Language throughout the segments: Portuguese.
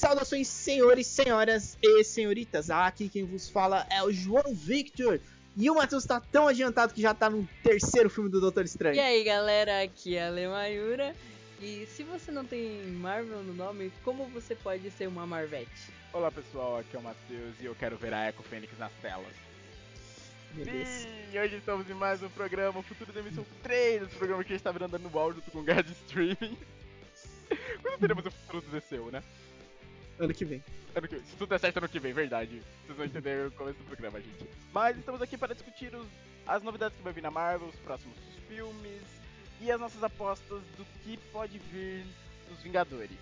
Saudações, senhores, senhoras e senhoritas. Aqui quem vos fala é o João Victor. E o Matheus tá tão adiantado que já tá no terceiro filme do Doutor Estranho. E aí, galera, aqui é a Lemayura. E se você não tem Marvel no nome, como você pode ser uma Marvete? Olá pessoal, aqui é o Matheus e eu quero ver a Echo Fênix nas telas. Beleza. E hoje estamos em mais um programa, o Futuro da Emissão 3, esse programa que a gente tá virando no áudio junto com o Guerra de Streaming. Quando teremos o futuro do DCU, né? Ano que vem. Ano que, se tudo der certo ano que vem, verdade. Vocês vão entender o começo do programa, gente. Mas estamos aqui para discutir os- as novidades que vai vir na Marvel, os próximos filmes e as nossas apostas do que pode vir dos Vingadores.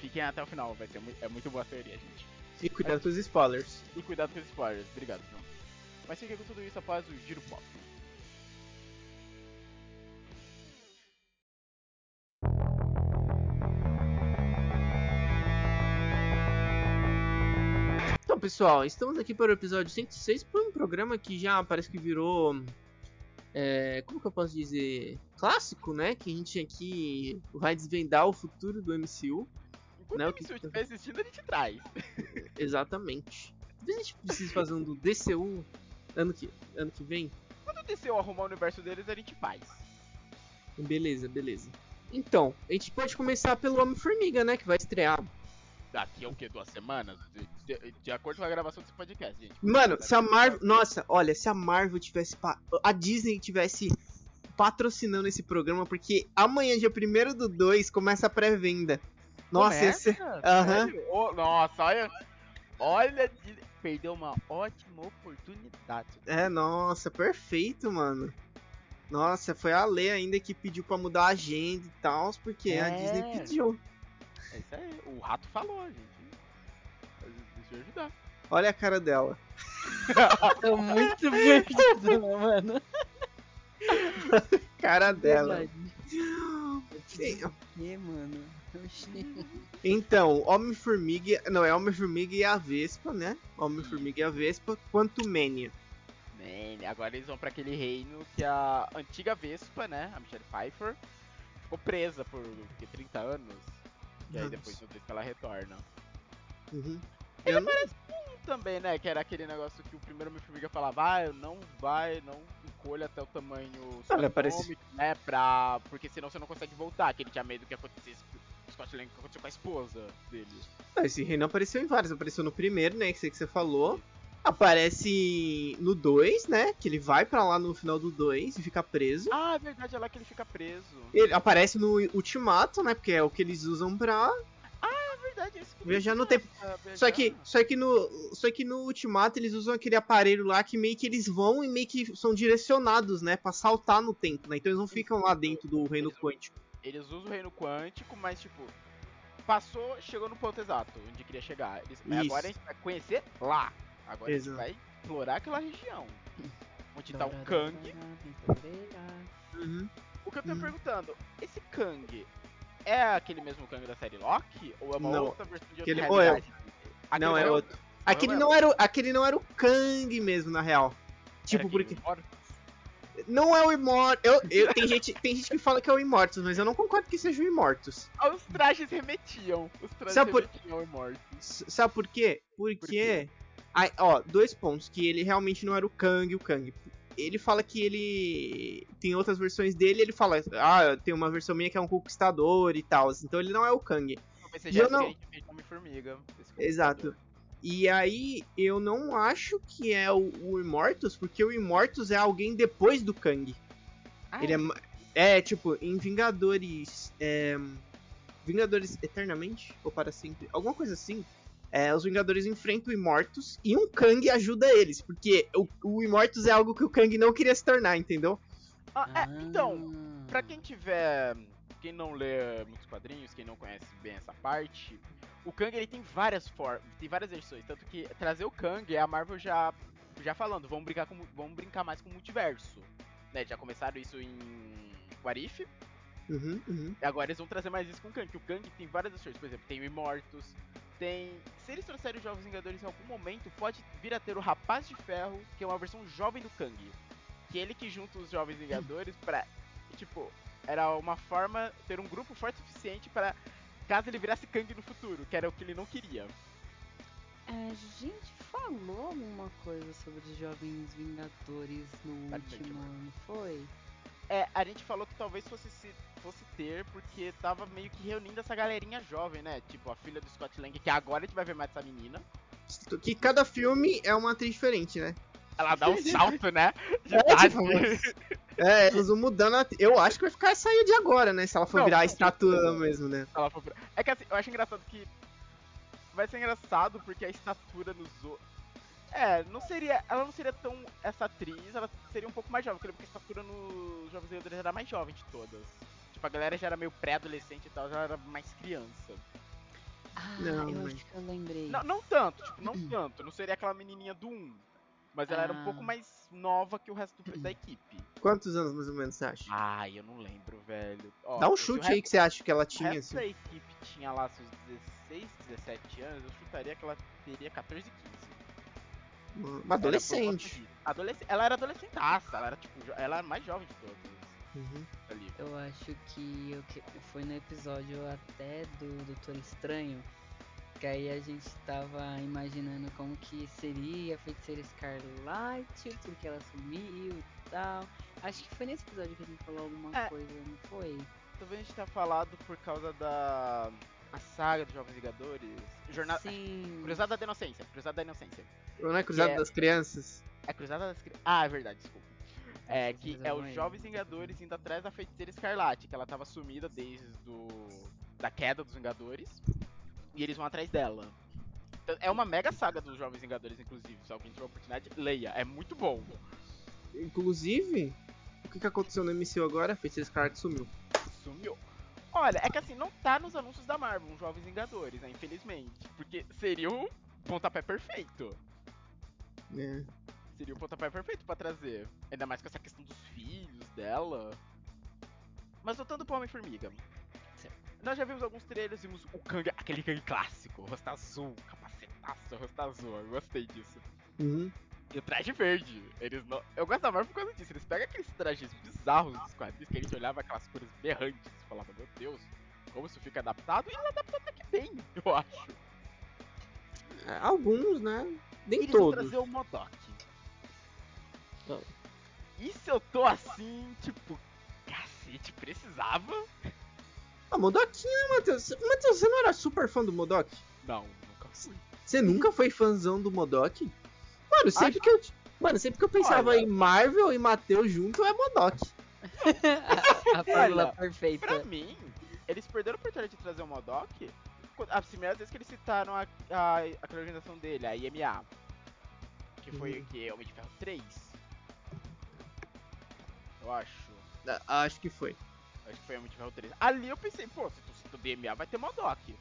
Fiquem até o final, vai ser mu- é muito boa a teoria, gente. E cuidado com os spoilers. E cuidado com os spoilers. Obrigado, João. Mas fiquem com tudo isso após o giro pop. Então, pessoal, estamos aqui para o episódio 106 para um programa que já parece que virou. é, como que eu posso dizer? Clássico, né? Que a gente aqui vai desvendar o futuro do MCU. Enquanto Não, o que- MCU estiver existindo, a gente traz. Exatamente. Talvez a gente precise fazer um do DCU ano que, ano que vem. Quando o DCU arrumar o universo deles, a gente faz. Beleza, beleza. Então, a gente pode começar pelo Homem-Formiga, né? Que vai estrear. Daqui a o quê? Duas semanas? De, de- de acordo com a gravação desse podcast, gente. Mano, se a Marvel. Nossa, olha, se a Marvel tivesse. pa- A Disney tivesse patrocinando esse programa, porque amanhã, dia 1 do 2, começa a pré-venda. Nossa, ser. Aham. Sério? Ô, nossa, olha. Olha, de- perdeu uma ótima oportunidade. É, nossa, perfeito, mano. Nossa, foi a Lê ainda que pediu pra mudar a agenda e tal, porque a É. Disney pediu. É isso aí. O rato falou, gente. Deixa eu ajudar. Olha a cara dela. Tô muito perdido, né, mano? Cara dela. Verdade. Sim. O que, mano? Então, Homem-Formiga. Não, é Homem-Formiga e a Vespa, né? Homem-Formiga e a Vespa, quanto Mania. Man, agora eles vão pra aquele reino que a antiga Vespa, né? A Michelle Pfeiffer, ficou presa por que, 30 anos. E aí depois no que ela retorna. Uhum. Ele Eu não- Um também, né? Que era aquele negócio que o primeiro Homem-Formiga falava, ah, não vai, não encolha até o tamanho Olha, parece- né? Pra... Porque senão você não consegue voltar. Que ele tinha medo que acontecesse o Scott Lang que aconteceu com a esposa dele. Ah, Esse reino apareceu em vários. Apareceu no primeiro, né? Que sei que você falou. Aparece no 2, né? Que ele vai pra lá no final do 2 e fica preso. Ah, é verdade, é lá que ele fica preso. Ele aparece no Ultimato, né? Porque é o que eles usam pra. É verdade, isso que Viajar no tempo. Só que, só que no. Só que no Ultimato eles usam aquele aparelho lá que meio que eles vão e meio que são direcionados, né? Pra saltar no tempo, né? Então eles não ficam lá dentro do reino quântico. Eles usam o reino quântico, mas tipo, passou, chegou no ponto exato onde queria chegar. Eles, agora a gente vai conhecer lá. Agora Exato. a gente vai explorar aquela região. Onde tá o Kang. Uhum. O que eu tô Hum. perguntando, esse Kang é aquele mesmo Kang da série Loki? Ou é uma Não. outra versão de outra Aquele- é- realidade? Não, é outro. Aquele não, era, o- aquele não era o Kang mesmo, na real. Tipo, porque. Não é o Immortus. Eu, eu, tem, gente, tem gente que fala que é o Immortus, mas eu não concordo que seja o Immortus. Ah, Os trajes remetiam. Os trajes Sabe por- remetiam ao morto. S- Sabe por quê? Porque. Por quê? Aí, ó, dois pontos. Que ele realmente não era o Kang, o Kang. Ele fala que ele. Tem outras versões dele, ele fala, ah, tem uma versão minha que é um conquistador e tal. Então ele não é o Kang. Talvez E seja eu não- que a gente fez com Homem-Formiga. esse Exato. E aí, eu não acho que é o, o Immortus, porque o Immortus é alguém depois do Kang. Ah, Ele é, ma- é tipo, em Vingadores. é, Vingadores Eternamente? Ou para sempre? Alguma coisa assim. É, os Vingadores enfrentam o Immortus e um Kang ajuda eles. Porque o, o Immortus é algo que o Kang não queria se tornar, entendeu? Ah, é, então, Pra quem tiver. Quem não lê muitos quadrinhos, quem não conhece bem essa parte, o Kang ele tem várias formas, tem várias versões. Tanto que trazer o Kang é a Marvel já, já falando, vamos brincar, com, vamos brincar mais com o multiverso. Né, já começaram isso em What If, Uhum, uhum. e agora eles vão trazer mais isso com o Kang. Que o Kang tem várias versões, por exemplo, tem o Immortus, tem. Se eles trouxerem os Jovens Vingadores em algum momento, pode vir a ter o Rapaz de Ferro, que é uma versão jovem do Kang. Que é ele que junta os Jovens Vingadores pra. Tipo, era uma forma ter um grupo forte o suficiente para caso ele virasse Kang no futuro, que era o que ele não queria. A gente falou alguma coisa sobre os Jovens Vingadores no último ano, foi? É, a gente falou que talvez fosse, se, fosse ter, porque tava meio que reunindo essa galerinha jovem, né? Tipo, a filha do Scott Lang, que agora a gente vai ver mais essa menina. Que cada filme é uma atriz diferente, né? Ela dá um salto, né? De É, idade. tipo, É, eles vão mudando. A... Eu acho que vai ficar essa aí de agora, né? Se ela for Não, virar a estatua certeza. mesmo, né? Ela foi pra- É que assim, eu acho engraçado que. Vai ser engraçado porque a estatura nos outros. É, não seria. Ela não seria tão essa atriz, ela seria um pouco mais jovem, porque a estatura nos Jovens Vingadores era a mais jovem de todas. Tipo, a galera já era meio pré-adolescente e tal, já era mais criança. Ah, Não, eu mas- acho que eu lembrei. Não, não tanto, tipo, não tanto. Não seria aquela menininha do 1. Mas ela era um Ah. pouco mais nova que o resto do- da equipe. Quantos anos mais ou menos você acha? Ai, eu não lembro, velho. Ó, Dá um se chute resto- aí que você acha que ela tinha, resto assim. da equipe tinha lá seus 16, 17 anos, eu chutaria que ela teria 14, 15. Uma adolescente. volta disso. Adolesc- Ela era adolescentaça, ela era tipo, ela era a mais jovem de todas Uhum. ali. Eu acho que, eu que foi no episódio até do Doutor Estranho, que aí a gente tava imaginando como que seria a feiticeira Escarlate, porque ela sumiu e tal. Acho que foi nesse episódio que a gente falou alguma É. coisa, não foi? Talvez a gente tenha falado por causa da a saga dos Jovens Vingadores. Jornada. Sim. Cruzada da Inocência. Cruzada da Inocência. Não é Cruzada é- das Crianças? É Cruzada das Crianças. Ah, é verdade, desculpa. É, que é os Jovens. Vingadores indo atrás da feiticeira Escarlate, que ela tava sumida desde do, da queda dos Vingadores. E eles vão atrás dela. Então, É uma mega saga dos Jovens Vingadores, inclusive. Se alguém tiver oportunidade, leia. É muito bom. Inclusive, o que, que aconteceu no MCU agora? A Feiticeira Escarlate sumiu. Sumiu. Olha, é que assim, não tá nos anúncios da Marvel, os Jovens Vingadores, né? Infelizmente. Porque seria o pontapé perfeito. né? Seria o pontapé perfeito pra trazer. Ainda mais com essa questão dos filhos dela. Mas voltando pro Homem-Formiga. Nós já vimos alguns trailers, vimos o Kang, aquele Kang clássico, rosto azul, capacetaço, rosto azul, eu gostei disso. Uhum. E o traje verde, eles não... Eu gosto da Marvel por causa disso, eles pegam aqueles trajes bizarros dos quadrinhos que a gente olhava aquelas cores berrantes e falava, meu Deus, como isso fica adaptado? E ele adaptou até que bem, eu acho. É, Alguns, né? Nem Eles todos. trazer o Modok. Não. E se eu tô assim, tipo, cacete, precisava? Ah, Modoquinho, né, Matheus? Matheus, você não era super fã do Modok? Não, nunca fui. Você nunca foi fãzão do Modok? Mano, sempre Acho- que eu. Mano, sempre que eu pensava Olha. em Marvel e Matheus junto, é Modok. a, a fórmula perfeita. Pra mim, eles perderam a oportunidade de trazer o Modok quando- as primeiras vezes que eles citaram a, a, aquela organização dele, a IMA. Que foi Uhum. o que? Homem de Ferro 3? Eu acho. Ah, Acho que foi. Acho que foi Homem de Ferro 3. Ali eu pensei, pô, se tu cita o DMA vai ter Modok.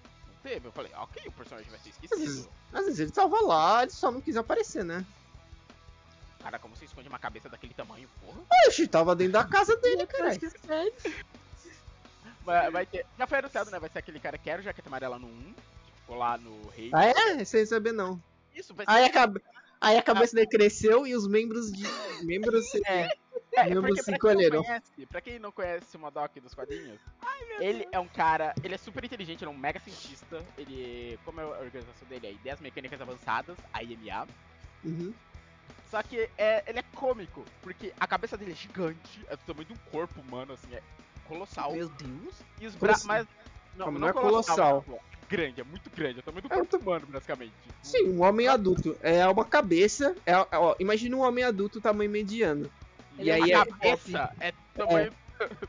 Teve? Eu falei, ok, o personagem vai ser Às vezes, esquecido. às vezes ele tava lá, ele só não quis aparecer, né? Cara, como você esconde uma cabeça daquele tamanho, porra? Oxe, tava dentro da casa dele, caralho. Vai, vai ter. Já foi anunciado, né? Vai ser aquele cara que era o jaqueta amarela no 1, que ficou lá no Rei. Ah, é? Sem saber não. Isso, vai ser. Aí a, cabe- aí a cabeça dele cresceu e os membros de. Membros. É, é membros se pra quem, não encolheram. conhece, pra quem não conhece o Modok dos quadrinhos, ele é um cara, ele é super inteligente, ele é um mega cientista, ele, como é a organização dele, é Ideias Mecânicas Avançadas, a IMA, Uhum. só que é, ele é cômico, porque a cabeça dele é gigante, é do tamanho de um corpo humano, assim, é colossal, Meu Deus. e os Colossal. braços, mas... Calma, não é colossal. é grande, é muito grande, é o tamanho do É, corpo humano, basicamente. Sim, um homem adulto. É uma cabeça. É, ó, imagina um homem adulto tamanho mediano. Ele e é aí a é. cabeça é tamanho...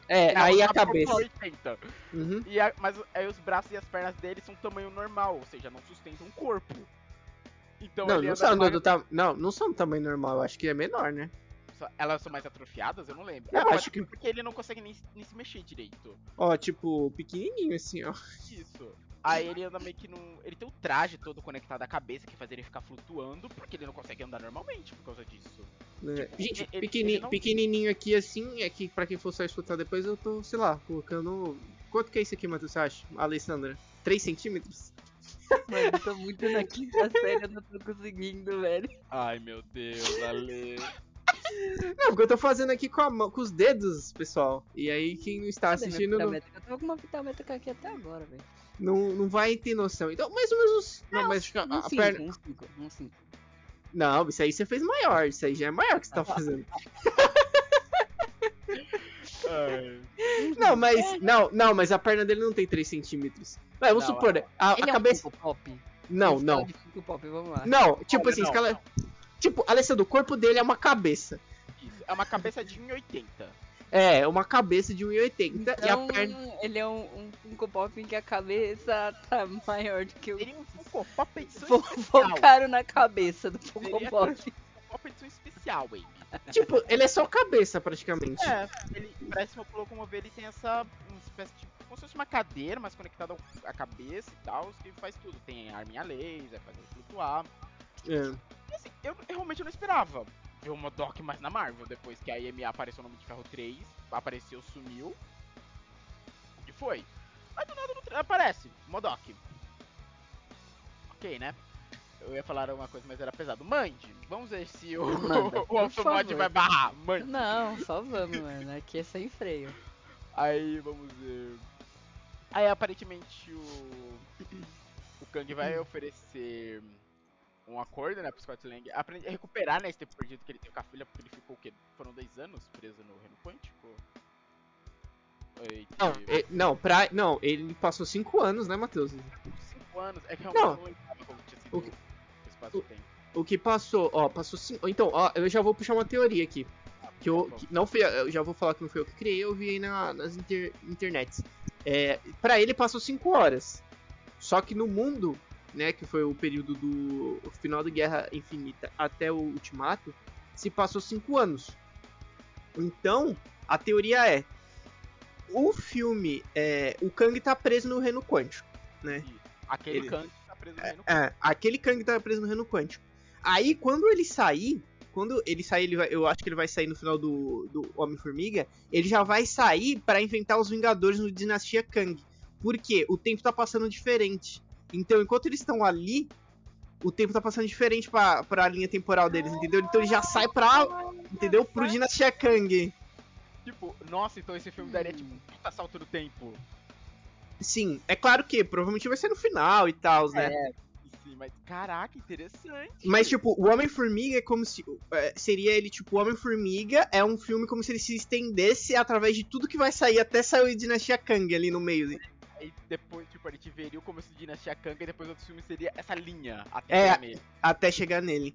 É, é, aí a cabeça. 80. Uhum. E a- mas aí os braços e as pernas dele são tamanho normal, ou seja, não sustentam um corpo. Então Não, não são, mais- do, tam- não, não são do tamanho normal, eu acho que é menor, né? Elas são mais atrofiadas? Eu não lembro. Eu É, acho que- Porque ele não consegue nem, nem se mexer direito. Ó, tipo, pequenininho assim, ó. Isso. Aí ele anda meio que num. Ele tem o traje todo conectado à cabeça que faz ele ficar flutuando, porque ele não consegue andar normalmente por causa disso. né? Tipo, Gente, ele- pequeni- ele não- pequenininho aqui assim, é que pra quem for só escutar depois, eu tô, sei lá, colocando. Quanto que é isso aqui, Matheus, você acha? Alessandra? 3 centímetros? Mano, eu tô muito na quinta série, eu não tô conseguindo, velho. Ai meu Deus, Ale. Não, porque eu tô fazendo aqui com, a mão, com os dedos, pessoal. E aí, quem não está assistindo. Não... métrica? Eu tô com uma fita métrica aqui até agora, velho. Não, não vai ter noção. Então, mais ou menos. Não, mas a, Um a 5, perna. um 5, um 5. Não, isso aí você fez maior. Isso aí já é maior que você tá fazendo. Ai. Não, mas. Não, não, mas a perna dele não tem 3 centímetros. Mas vamos Não, supor, a, a Ele é um cabeça. Pop? Não, não. Pop, vamos lá. Não, tipo Olha, assim, não. escala. Tipo, Alessandro, o corpo dele é uma cabeça. Isso. É uma cabeça de 1,80. É, uma cabeça de 1,80 e a Então, perna. ele é um, um Funko Pop em que a cabeça tá maior do que o. Seria um Funko Pop edição Fo- especial. Focaram na cabeça do Funko Seria Pop. um Funko Pop edição especial, baby. Tipo, ele é só cabeça praticamente. É, ele parece uma locomover, ele tem essa uma espécie de. como se fosse uma cadeira, mas conectada à cabeça e tal, que faz tudo. Tem arminha laser, faz ele flutuar. É. E assim, eu, eu realmente não esperava ver uma Doc mais na Marvel, depois que a EMA apareceu no Homem de Ferro 3, apareceu, sumiu. E foi. Mas do nada no aparece, Modok. Ok, né? Eu ia falar uma coisa, mas era pesado. Mande, vamos ver se o, Manda, o por Automod vai barrar. Mande. Não, só vamos, mano. Aqui é sem freio. Aí, vamos ver. Aí, aparentemente, o. O Kang vai oferecer um acordo, né, pro Scott Lang. Aprende a recuperar, né, esse tempo perdido que ele teve com a filha, porque ele ficou o quê? Foram dois anos preso no Reino Quântico? Não, é- não, pra, não, ele passou 5 anos, né, Matheus? cinco anos. É que Não. eu não lembrava como tinha sido O o, que- tempo. O que passou, ó, passou 5. Então, ó, eu já vou puxar uma teoria aqui. Que eu, que não fui, eu já vou falar que não foi eu que criei, eu vi aí na, nas inter, internets. É, pra ele passou 5 horas. Só que no mundo, né, que foi o período do o final da Guerra Infinita até o Ultimato, se passou 5 anos. Então, a teoria é: o filme, é, o Kang tá preso no Reino Quântico, né? Aquele Ele- Kang tá preso no Reino É, aquele Kang tá preso no Reino Quântico. Aí, quando ele sair, quando ele sair, ele vai- eu acho que ele vai sair no final do, do Homem-Formiga, ele já vai sair pra enfrentar os Vingadores no Dinastia Kang. Porque o tempo tá passando diferente. Então, enquanto eles estão ali, o tempo tá passando diferente pra, pra linha temporal deles, entendeu? Então ele já sai pra, entendeu? Pro Dinastia Kang. Tipo, nossa, então esse filme daria tipo um puta salto no tempo. Sim, é claro que provavelmente vai ser no final e tal, né? Sim, mas caraca, interessante. Mas, tipo, o Homem-Formiga é como se. é, seria ele, tipo, o Homem-Formiga é um filme como se ele se estendesse através de tudo que vai sair até sair o Dinastia Kang ali no meio. Aí depois, tipo, a gente veria o começo de Dinastia Kang e depois outro filme seria essa linha até É. chegar nele. Até chegar nele.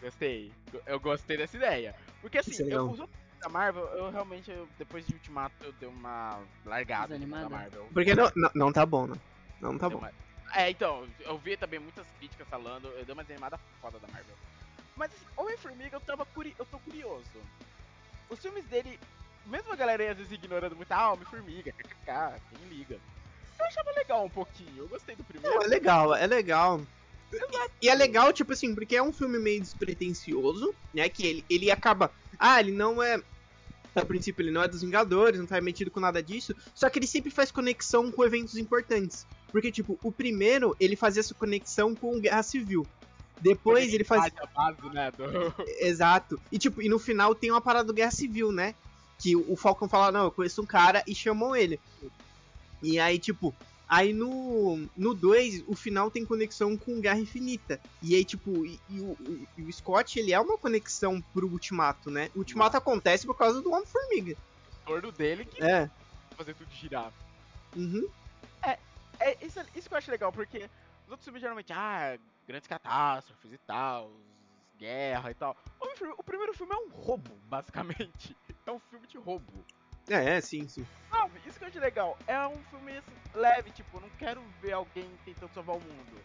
Gostei. Eu gostei dessa ideia. Porque assim, é eu, os outros da Marvel, eu realmente, eu- depois de Ultimato, eu dei uma largada da? Marvel. Porque não, não, não tá bom, não. Não tá Deu bom. uma- É, então, eu vi também muitas críticas falando, eu dei uma desanimada foda da Marvel. Mas assim, Homem-Formiga eu tava curi... eu tô curioso. Os filmes dele, mesmo a galera aí às vezes ignorando muito, ah, Homem-Formiga, kkk, quem liga. Eu achava legal um pouquinho, eu gostei do primeiro. Não, é legal, é legal. E é legal, tipo assim, porque é um filme meio despretensioso, né? Que ele, ele acaba. Ah, ele não é. A princípio, ele não é dos Vingadores, não tá metido com nada disso. Só que ele sempre faz conexão com eventos importantes. Porque, tipo, o primeiro, ele fazia essa conexão com Guerra Civil. Depois ele faz. A base, né, do... Exato. E tipo, e no final tem uma parada do Guerra Civil, né? Que o o Falcon fala, não, eu conheço um cara e chamam ele. E aí, tipo, aí no no 2, o final tem conexão com Guerra Infinita. E aí, tipo, e, e o, e o Scott, ele é uma conexão pro Ultimato, né? O Ultimato acontece por causa do Homem-Formiga. o torno dele que É. fazer tudo girar. Uhum. É, isso, isso que eu acho legal, porque os outros filmes geralmente, ah, grandes catástrofes e tal, guerra e tal. O, o primeiro filme é um roubo, basicamente. É um filme de roubo. É, é, sim, sim. Sabe? Isso que eu acho legal. É um filme assim, leve, tipo, eu não quero ver alguém tentando salvar o mundo.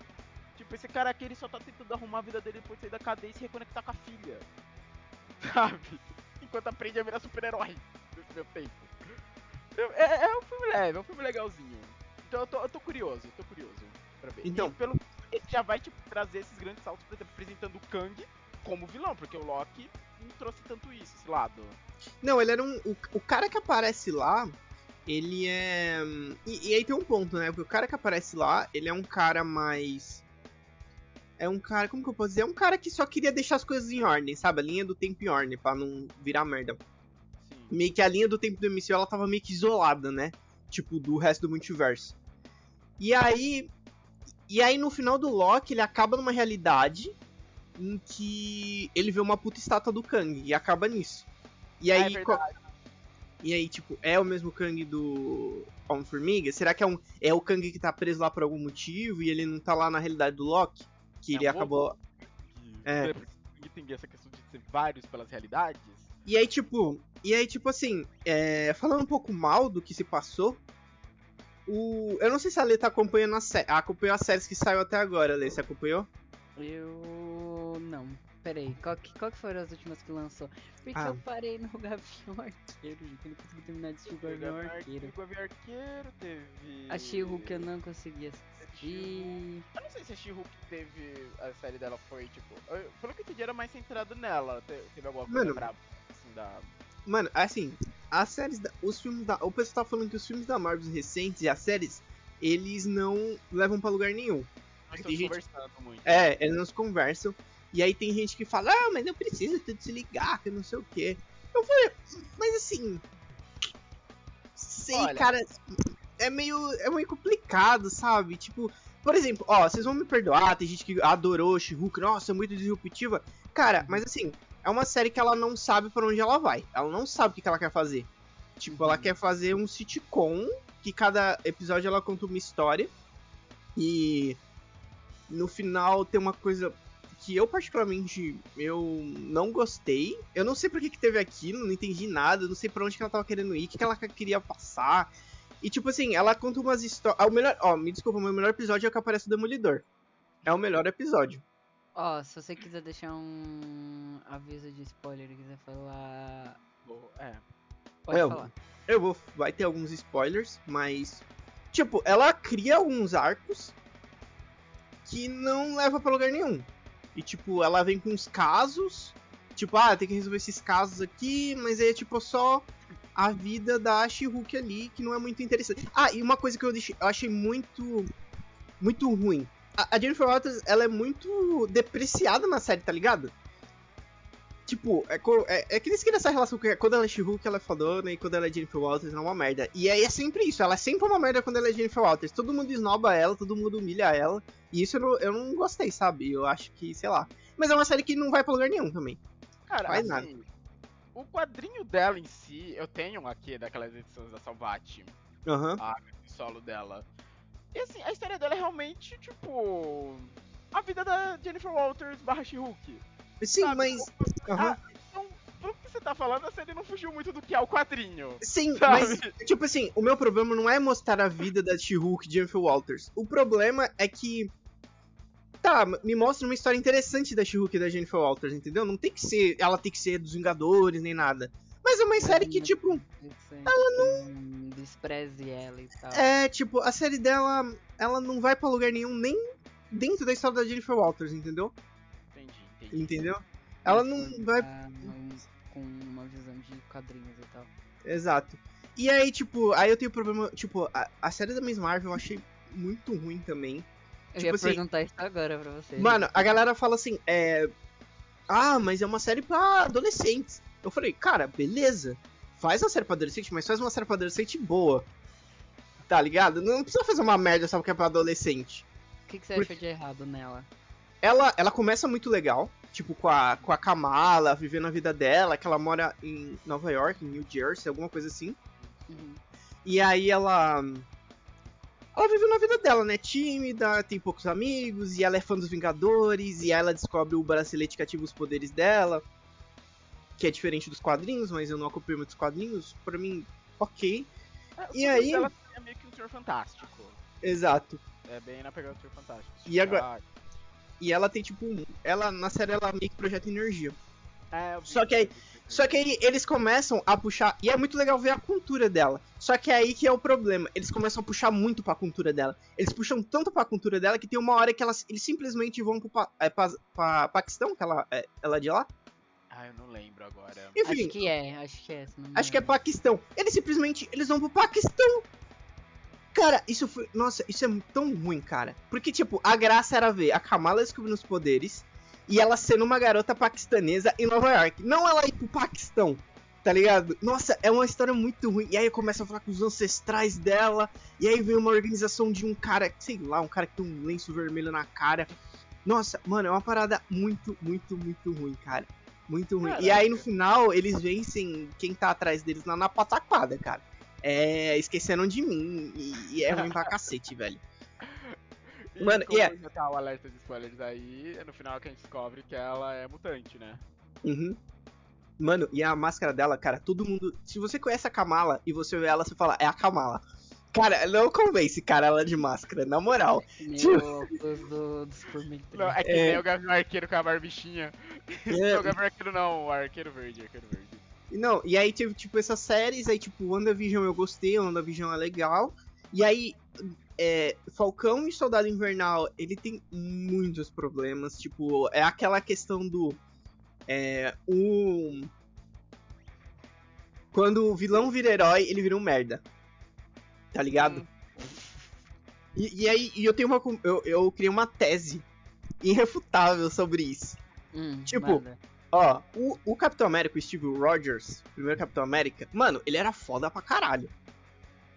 Tipo, esse cara aqui, ele só tá tentando arrumar a vida dele depois de sair da cadeia e se reconectar com a filha. Sabe? Enquanto aprende a virar super-herói nesse meu tempo. Eu- É, é um filme leve, é um filme legalzinho. Então eu tô, eu tô curioso, eu tô curioso pra ver. Então- E pelo ele já vai, tipo, trazer esses grandes saltos, por exemplo, apresentando o Kang como vilão, porque o Loki não trouxe tanto isso, esse lado. Não, ele era um. O, o cara que aparece lá, ele é. E, e aí tem um ponto, né? Porque o cara que aparece lá, ele é um cara mais. É um cara, como que eu posso dizer? É um cara que só queria deixar as coisas em ordem, sabe? A linha do tempo em ordem, pra não virar merda. Sim. Meio que a linha do tempo do MCU, ela tava meio que isolada, né? Tipo, do resto do multiverso. E aí. E aí no final do Loki ele acaba numa realidade em que ele vê uma puta estátua do Kang e acaba nisso. E Ah, é aí. verdade. e aí, tipo, é o mesmo Kang do Homem-Formiga? Será que é, um, é o Kang que tá preso lá por algum motivo e ele não tá lá na realidade do Loki? Que É ele um acabou. Que- É. que tem essa questão de ser vários pelas realidades. E aí, tipo. E aí, tipo assim, é, falando um pouco mal do que se passou. O, eu não sei se a Lê tá acompanhando a série. Acompanhou as séries que saiu até agora, Lê. Você acompanhou? Eu. Não. Peraí, qual que, qual que foram as últimas que lançou? Porque Ah. eu parei no Gavião Arqueiro, gente. Eu não consegui terminar de assistir o Gavião Arqueiro. O Gavião Arqueiro teve. A She-Hulk eu não consegui assistir. Eu não sei se a She-Hulk teve. A série dela foi tipo. eu- Pelo que eu entendi, era mais centrado nela. Te- Teve alguma coisa Mano. brava assim da. Mano, assim, as séries. Da, os filmes da. O pessoal tá falando que os filmes da Marvel recentes e as séries. Eles não levam pra lugar nenhum. Nós Tem estamos gente- conversando muito. É, eles não se conversam. E aí tem gente que fala, ah, mas não precisa se ligar, que não sei o quê. Eu falei, mas assim. Sei, Olha. cara. É meio. É meio complicado, sabe? Tipo, por exemplo, ó, vocês vão me perdoar, tem gente que adorou She-Hulk, nossa, é muito disruptiva. Cara, mas assim, é uma série que ela não sabe pra onde ela vai. Ela não sabe o que que ela quer fazer. Tipo, ela Uhum. quer fazer um sitcom, que cada episódio ela conta uma história. E no final tem uma coisa que eu particularmente eu não gostei. Eu não sei por que, que teve aquilo, não entendi nada, eu não sei pra onde que ela tava querendo ir, o que, que ela queria passar. E tipo assim, ela conta umas histórias. O melhor, ó, me desculpa, o meu melhor episódio é o que aparece o Demolidor. É o melhor episódio. Ó, se você quiser deixar um aviso de spoiler e quiser falar. É. Pode É, falar. Eu vou. Vai ter alguns spoilers, mas. Tipo, ela cria alguns arcos que não leva pra lugar nenhum. E tipo, ela vem com uns casos. Tipo, ah, tem que resolver esses casos aqui, mas aí é tipo só a vida da She-Hulk ali, que não é muito interessante. Ah, e uma coisa que eu, deixei, eu achei muito. Muito ruim. A, a Jennifer Walters, ela é muito depreciada na série, tá ligado? Tipo, é, é, é que eles queriam essa relação que quando ela é She-Hulk, ela é fodona, e quando ela é Jennifer Walters, ela é uma merda. E aí é sempre isso, ela é sempre uma merda quando ela é Jennifer Walters. Todo mundo esnoba ela, todo mundo humilha ela. E isso eu não, eu não gostei, sabe? Eu acho que, sei lá. Mas é uma série que não vai pra lugar nenhum também. Cara, Faz assim, nada. o quadrinho dela em si, eu tenho aqui daquelas edições da Salvati, Aham. o solo dela. E assim, a história dela é realmente, tipo. A vida da Jennifer Walters barra She-Hulk. Sim, sabe? mas. Aham. Então, pelo que você tá falando, a série não fugiu muito do que é o quadrinho. Sim, Sabe? mas, tipo assim, o meu problema não é mostrar a vida da She-Hulk e Jennifer Walters. O problema é que. Tá, me mostra uma história interessante da She-Hulk e da Jennifer Walters, entendeu? Não tem que ser. Ela tem que ser dos Vingadores nem nada. Mas é uma série que, tipo. Ela não. Despreze ela e tal. É, tipo, a série dela. Ela não vai pra lugar nenhum, nem dentro da história da Jennifer Walters, entendeu? Entendeu? Ela não vai. num- Com uma visão de quadrinhos e tal. Exato. E aí, tipo, aí eu tenho problema. Tipo, a, a série da Miss Marvel eu achei muito ruim também. Eu Tipo ia assim, perguntar isso agora pra você. Mano, a galera fala assim, é. Ah, mas é uma série pra adolescentes. Eu falei, cara, beleza. Faz uma série pra adolescente, mas faz uma série pra adolescente boa. Tá ligado? Não precisa fazer uma merda só porque é pra adolescente. O que, que você Porque- achou de errado nela? Ela, ela começa muito legal, tipo, com a, com a Kamala, vivendo a vida dela, que ela mora em Nova York, em New Jersey, alguma coisa assim. Uhum. E aí ela. Ela vive na vida dela, né? Tímida, tem poucos amigos, e ela é fã dos Vingadores, e aí ela descobre o bracelete que ativa os poderes dela. Que é diferente dos quadrinhos, mas eu não acompanho muitos quadrinhos. Pra mim, ok. É, E aí- dela é meio que um Senhor Fantástico. Exato. É bem na pegada do Senhor Fantástico. E agora- E ela tem tipo. um- Ela, na série, ela meio que projeta energia. É, Só que aí-. Só que aí eles começam a puxar. E é muito legal ver a cultura dela. Só que é aí que é o problema. Eles começam a puxar muito pra cultura dela. Eles puxam tanto pra cultura dela que tem uma hora que elas, eles simplesmente vão pro pa, é, pa, pa- Paquistão, que ela é, ela é de lá. Ah, eu não lembro agora. Enfim, Acho que é, acho que é. acho que é. Paquistão. Eles simplesmente eles vão pro Paquistão. Cara, isso foi. Nossa, isso é tão ruim, cara. Porque, tipo, a graça era ver a Kamala descobrindo os poderes e ela sendo uma garota paquistanesa em Nova York. Não ela ir pro Paquistão. Tá ligado? Nossa, é uma história muito ruim. E aí começa a falar com os ancestrais dela. E aí vem uma organização de um cara, sei lá, um cara que tem um lenço vermelho na cara. Nossa, mano, é uma parada muito, muito, muito ruim, cara. Muito ruim. E aí no final eles vencem quem tá atrás deles lá na pataquada, cara. É. Esqueceram de mim. E, e é ruim pra cacete, velho. E Mano, e é- já tá o alerta de spoilers aí, é no final que a gente descobre que ela é mutante, né? Uhum. Mano, e a máscara dela, cara, todo mundo. Se você conhece a Kamala e você vê ela, você fala, é a Kamala. Cara, não convence, cara, ela de máscara, na moral. Nem Tipo- do, Formiga Não, é que É. nem o Gavião Arqueiro com a barbichinha. É, Não, o Gavião Arqueiro não, o Arqueiro Verde, Arqueiro Verde. Não, e aí teve, tipo, essas séries, aí, tipo, WandaVision eu gostei, WandaVision é legal. E aí, é, Falcão e Soldado Invernal, ele tem muitos problemas, tipo, é aquela questão do... É, o... Quando o vilão vira herói, ele vira um merda. Tá ligado? Hum. E, e aí, e eu tenho uma... Eu, eu criei uma tese irrefutável sobre isso. Hum, Tipo. Ó, o, o Capitão América, o Steve Rogers, primeiro Capitão América, mano, ele era foda pra caralho.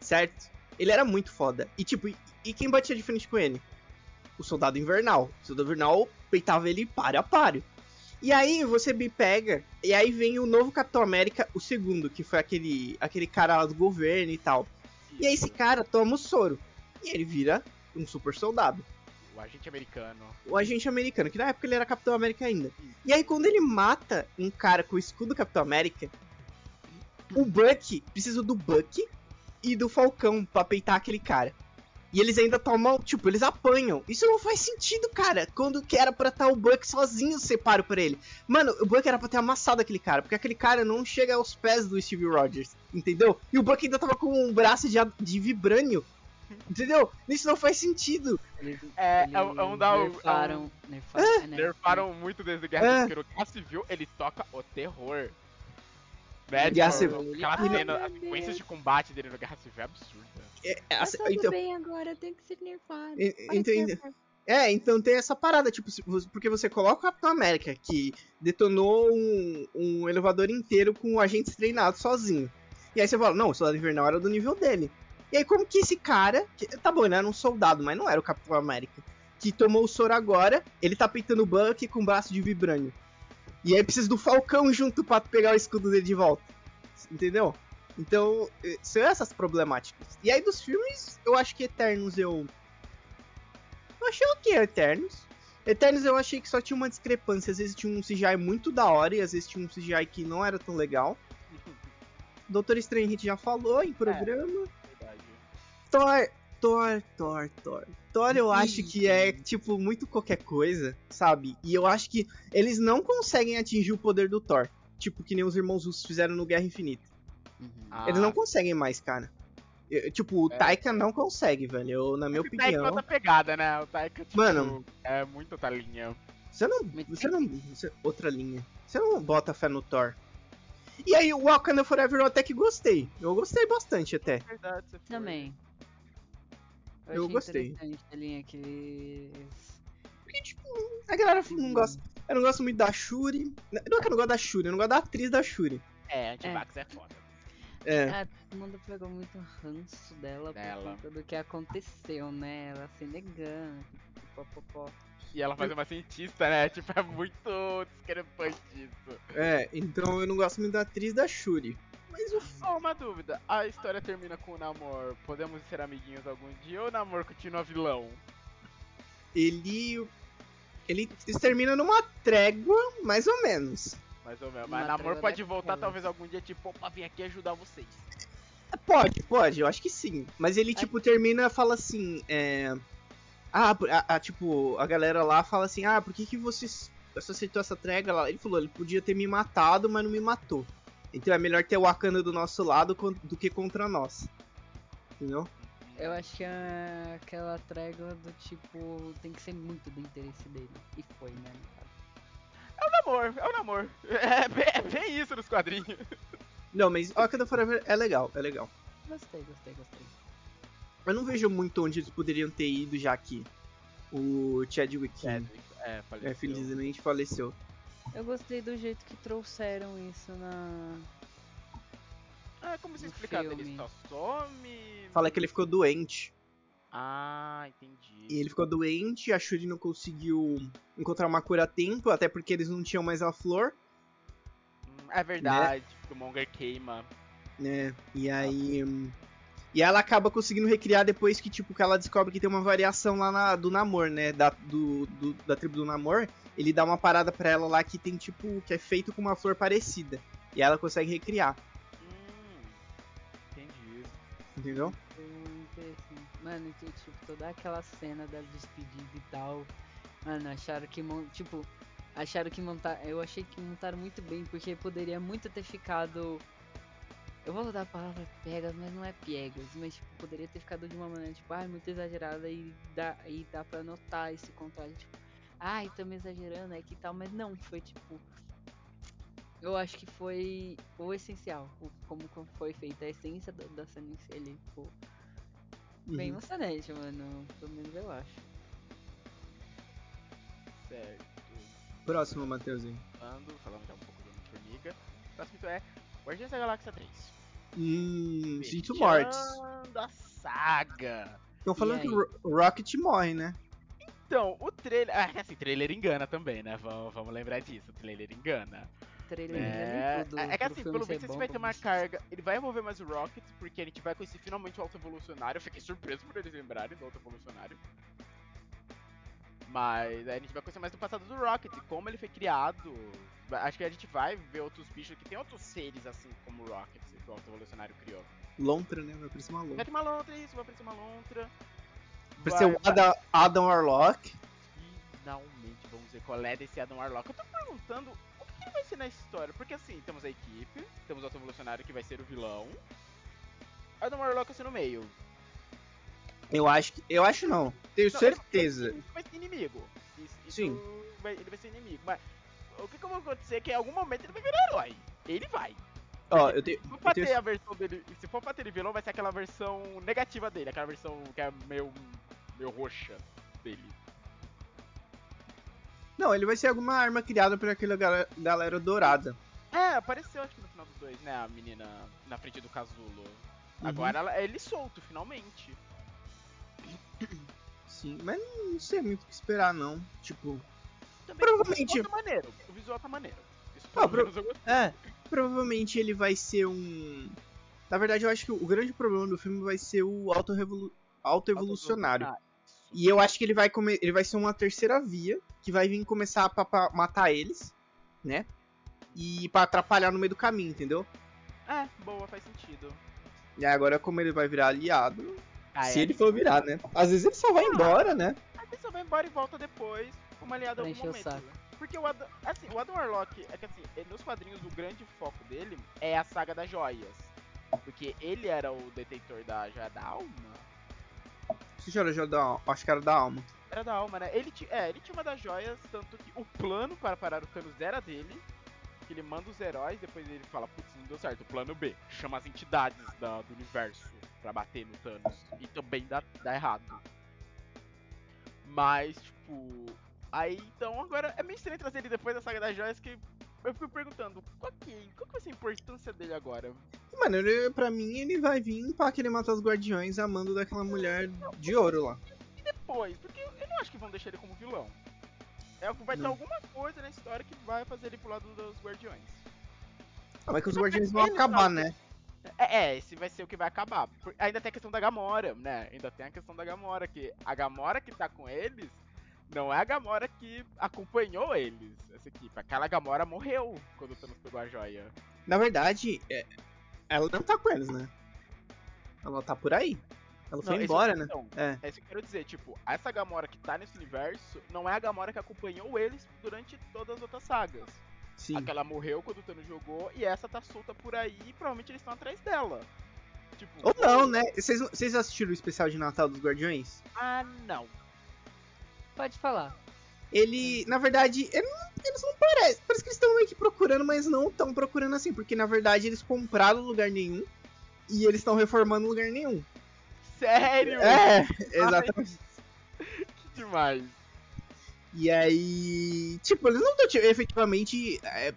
Certo? Ele era muito foda. E tipo, e, e quem batia de frente com ele? O Soldado Invernal. O Soldado Invernal peitava ele páreo a páreo. E aí você me pega, e aí vem o novo Capitão América, o segundo, que foi aquele, aquele cara lá do governo e tal. E aí esse cara toma o soro. E ele vira um super soldado O agente americano. o agente americano, que na época ele era Capitão América ainda. E aí, quando ele mata um cara com o escudo Capitão América, o Buck precisa do Buck e do Falcão pra peitar aquele cara. E eles ainda tomam, tipo, eles apanham. Isso não faz sentido, cara. Quando que era pra estar o Buck sozinho separo por ele. Mano, o Buck era pra ter amassado aquele cara, porque aquele cara não chega aos pés do Steve Rogers, entendeu? E o Buck ainda tava com um braço de, de vibrânio, entendeu? Isso não faz sentido. Eles, É, eles é um- é um da- é um- nerfaram, nerfaram, é, né? Nerfaram muito desde Guerra É. Civil, porque no Guerra Civil ele toca o terror. Né? Guerra Civil. Aquela Ai, cena, as sequências de combate dele no Guerra Civil é absurda. É, Tá assim, tudo então, bem agora, tem que ser nerfado. Entende? É, então tem essa parada, tipo, porque você coloca o Capitão América, que detonou um, um elevador inteiro com agentes treinados sozinho. E aí você fala, não, o Soldado Invernal era do nível dele. E aí como que esse cara, que, tá bom, ele era um soldado, mas não era o Capitão América, que tomou o soro agora, ele tá peitando o Buck com um braço de vibrânio. E aí precisa do Falcão junto pra pegar o escudo dele de volta. Entendeu? Então, eh, são essas problemáticas. E aí dos filmes, eu acho que Eternos eu eu achei ok, Eternos. Eternos eu achei que só tinha uma discrepância. Às vezes tinha um CGI muito da hora e às vezes tinha um CGI que não era tão legal. Doutor Estranho a gente já falou em programa. Verdade. Thor, Thor, Thor, Thor. Thor eu acho que é, tipo, muito qualquer coisa, sabe? E eu acho que eles não conseguem atingir o poder do Thor. Tipo, que nem os irmãos russos fizeram no Guerra Infinita. Uhum. Ah, Eles não conseguem mais, cara. Eu- tipo, o É. Taika não consegue, velho. Eu, na minha o Taika é opinião. outra pegada, né? O Taika, tipo, Mano. é muito outra linha. Você não. Você não. você- outra linha. Você não bota fé no Thor. E aí, o Wakanda Forever eu até que gostei. Eu gostei bastante até. Verdade, você foi. Também. Eu achei gostei. a linha que eles... Porque, tipo, a galera não gosta. Eu não gosto muito da Shuri. Não é que eu não gosto da Shuri, eu não gosto da atriz da Shuri. É, Antivax é, foda. É. Ah, todo mundo pegou muito ranço dela Dela. por conta do que aconteceu, né? Ela se negando, popopó. E ela faz uma cientista, né? Tipo, é muito discrepante isso. É, então eu não gosto muito da atriz da Shuri. Mas o. Só uma dúvida, a história termina com o Namor. Podemos ser amiguinhos algum dia ou o Namor continua vilão? Ele. Ele termina numa trégua, mais ou menos. Mais ou menos. Uma Mas Namor pode voltar talvez algum dia, tipo, opa, vim aqui ajudar vocês. Pode, pode, eu acho que sim. Mas ele, tipo, termina e fala assim, é... Ah, por- a, a- tipo, a galera lá fala assim, ah, por que que você aceitou essa trégua lá? Ele falou, ele podia ter me matado, mas não me matou. Então é melhor ter o Wakanda do nosso lado do que contra nós. Entendeu? Eu acho que é aquela trégua do tipo, tem que ser muito do interesse dele. E foi, né? no caso. É o Namor, é o Namor. É bem, é bem isso nos quadrinhos. Não, mas Wakanda Forever é legal, é legal. Gostei, gostei, gostei. Eu não vejo muito onde eles poderiam ter ido, já que o Chadwick, É, é, faleceu. é, felizmente, faleceu. Eu gostei do jeito que trouxeram isso na, Ah, como você No explicar? Ele só some. Fala que ele ficou doente. Ah, entendi. E ele ficou doente, a Shuri não conseguiu encontrar uma cura a tempo, até porque eles não tinham mais a flor, Hum, É verdade, que o Monger queima. né? E aí. hum, E ela acaba conseguindo recriar depois que, tipo, que ela descobre que tem uma variação lá na- do Namor, né? Da, do, do- da tribo do Namor. Ele dá uma parada pra ela lá que tem, tipo, que é feito com uma flor parecida. E ela consegue recriar, Hum, entendi. entendeu? Mano, ti- tipo, toda aquela cena das despedidas e tal. Mano, acharam que. Tipo, acharam que montar. Eu achei que montaram muito bem, porque poderia muito ter ficado. Eu vou usar a palavra piegas, mas não é piegas. Mas, tipo, poderia ter ficado de uma maneira, tipo, ai, muito exagerada e dá, e dá pra notar esse contraste. Tipo, ai, estamos exagerando, é que tal. Mas não, foi tipo. Eu acho que foi o essencial, o- como co- foi feita a essência da, da cena em si ali. Tipo, bem Uhum. emocionante, mano. Pelo menos eu acho. Certo. Próximo, Matheusinho. Falando, falando já um pouco do Homem-Formiga. O próximo é Guardiões da Galáxia 3. Hum, sinto mortes. A saga. Estão falando que o Rocket morre, né? Então, o trailer. Ah, assim, trailer engana também, né? Vamos, vamos lembrar disso. O trailer engana. Trailer É, engana em tudo. é que assim, pelo visto, esse vai ter uma carga. Ele vai envolver mais o Rocket, porque a gente vai conhecer finalmente o Alto Evolucionário. Eu fiquei surpreso por eles lembrarem do Alto Evolucionário. Mas aí a gente vai conhecer mais do passado do Rocket, como ele foi criado. Acho que a gente vai ver outros bichos que tem outros seres assim como o Rocket, que o Alto Evolucionário criou. Lontra, né? Vai parecer uma Vai lontra. ter uma lontra, isso, vai aparecer uma lontra. Vai ser o Adam, Adam Warlock. Finalmente vamos ver qual é desse Adam Warlock. Eu tô perguntando o que, vai ser na história. Porque assim, temos a equipe, temos o Alto Evolucionário que vai ser o vilão. Adam Warlock vai ser no meio. Eu acho que. Eu acho não. Tenho Não, certeza. Ele vai ser inimigo. Isso, isso Sim. vai- ele vai ser inimigo. Mas o que, que vai acontecer é que em algum momento ele vai virar herói. Ele vai. Ó, eu tenho. Se for Eu pra tenho ter a versão dele. Se for pra ter ele vilão, vai ser aquela versão negativa dele, aquela versão que é meio. Meio roxa dele. Não, ele vai ser alguma arma criada por aquela galera dourada. É, apareceu acho que no final dos dois, né? A menina na frente do casulo. Uhum. Agora ela, é ele solto, finalmente. Sim, mas não sei muito o que esperar, não. Tipo. Também Provavelmente- O visual tá maneiro. O visual tá maneiro. Isso Ah, pro-. É, provavelmente ele vai ser um. Na verdade, eu acho que o grande problema do filme vai ser o auto-revolu- auto-evolucionário. E eu acho que ele vai, come... ele vai ser uma terceira via que vai vir começar a matar eles, né? E pra atrapalhar no meio do caminho, entendeu? É, boa, faz sentido. E agora, como ele vai virar aliado, Ah, se é, ele for virar, né? Às vezes ele só vai embora, né? A pessoa vai embora e volta depois, como aliado em algum encher o momento. Porque o Adam, assim, o Adam Warlock, é que assim, eh, nos quadrinhos o grande foco dele é a saga das joias. Porque ele era o detentor da joia da alma. Se já já dá, acho que era da alma. Era da alma, né? Ele, é, ele tinha uma das joias, tanto que o plano para parar o Thanos era dele. Que ele manda os heróis, depois ele fala, putz, não deu certo, plano B. Chama as entidades da- do universo pra bater no Thanos. E também dá, dá errado. Mas, tipo. Aí então agora é meio estranho trazer ele depois da saga das joias que eu fico perguntando, qual que, qual que vai ser a importância dele agora? Mano, ele, pra mim ele vai vir pra querer matar os guardiões amando daquela mulher de ouro lá. depois, porque eu não acho que vão deixar ele como vilão. É, vai ter Não. alguma coisa na história que vai fazer ele pro lado dos Guardiões. Ah, mas que os guardiões vão Ele acabar, sabe. né? É, é, esse vai ser o que vai acabar. Ainda tem a questão da Gamora, né? Ainda tem a questão da Gamora, que a Gamora que tá com eles não é a Gamora que acompanhou eles, essa equipe. Aquela Gamora morreu quando o Thanos pegou a joia. Na verdade, é, ela não tá com eles, né? Ela tá por aí. Ela Não, foi esse- embora, né? então, É. É isso que eu quero dizer, tipo, essa Gamora que tá nesse universo não é a Gamora que acompanhou eles durante todas as outras sagas. Sim. Aquela morreu quando o Thanos jogou e essa tá solta por aí e provavelmente eles estão atrás dela. Tipo, Ou não, né? Vocês assistiram o especial de Natal dos Guardiões? Ah, não. Pode falar. Ele, na verdade, ele não- eles não parecem. Parece que eles estão meio que procurando, mas não estão procurando assim. Porque, na verdade, eles compraram lugar nenhum e eles estão reformando lugar nenhum. Sério? É, exatamente. Que demais. E aí, tipo, eles não estão tipo, efetivamente é, é,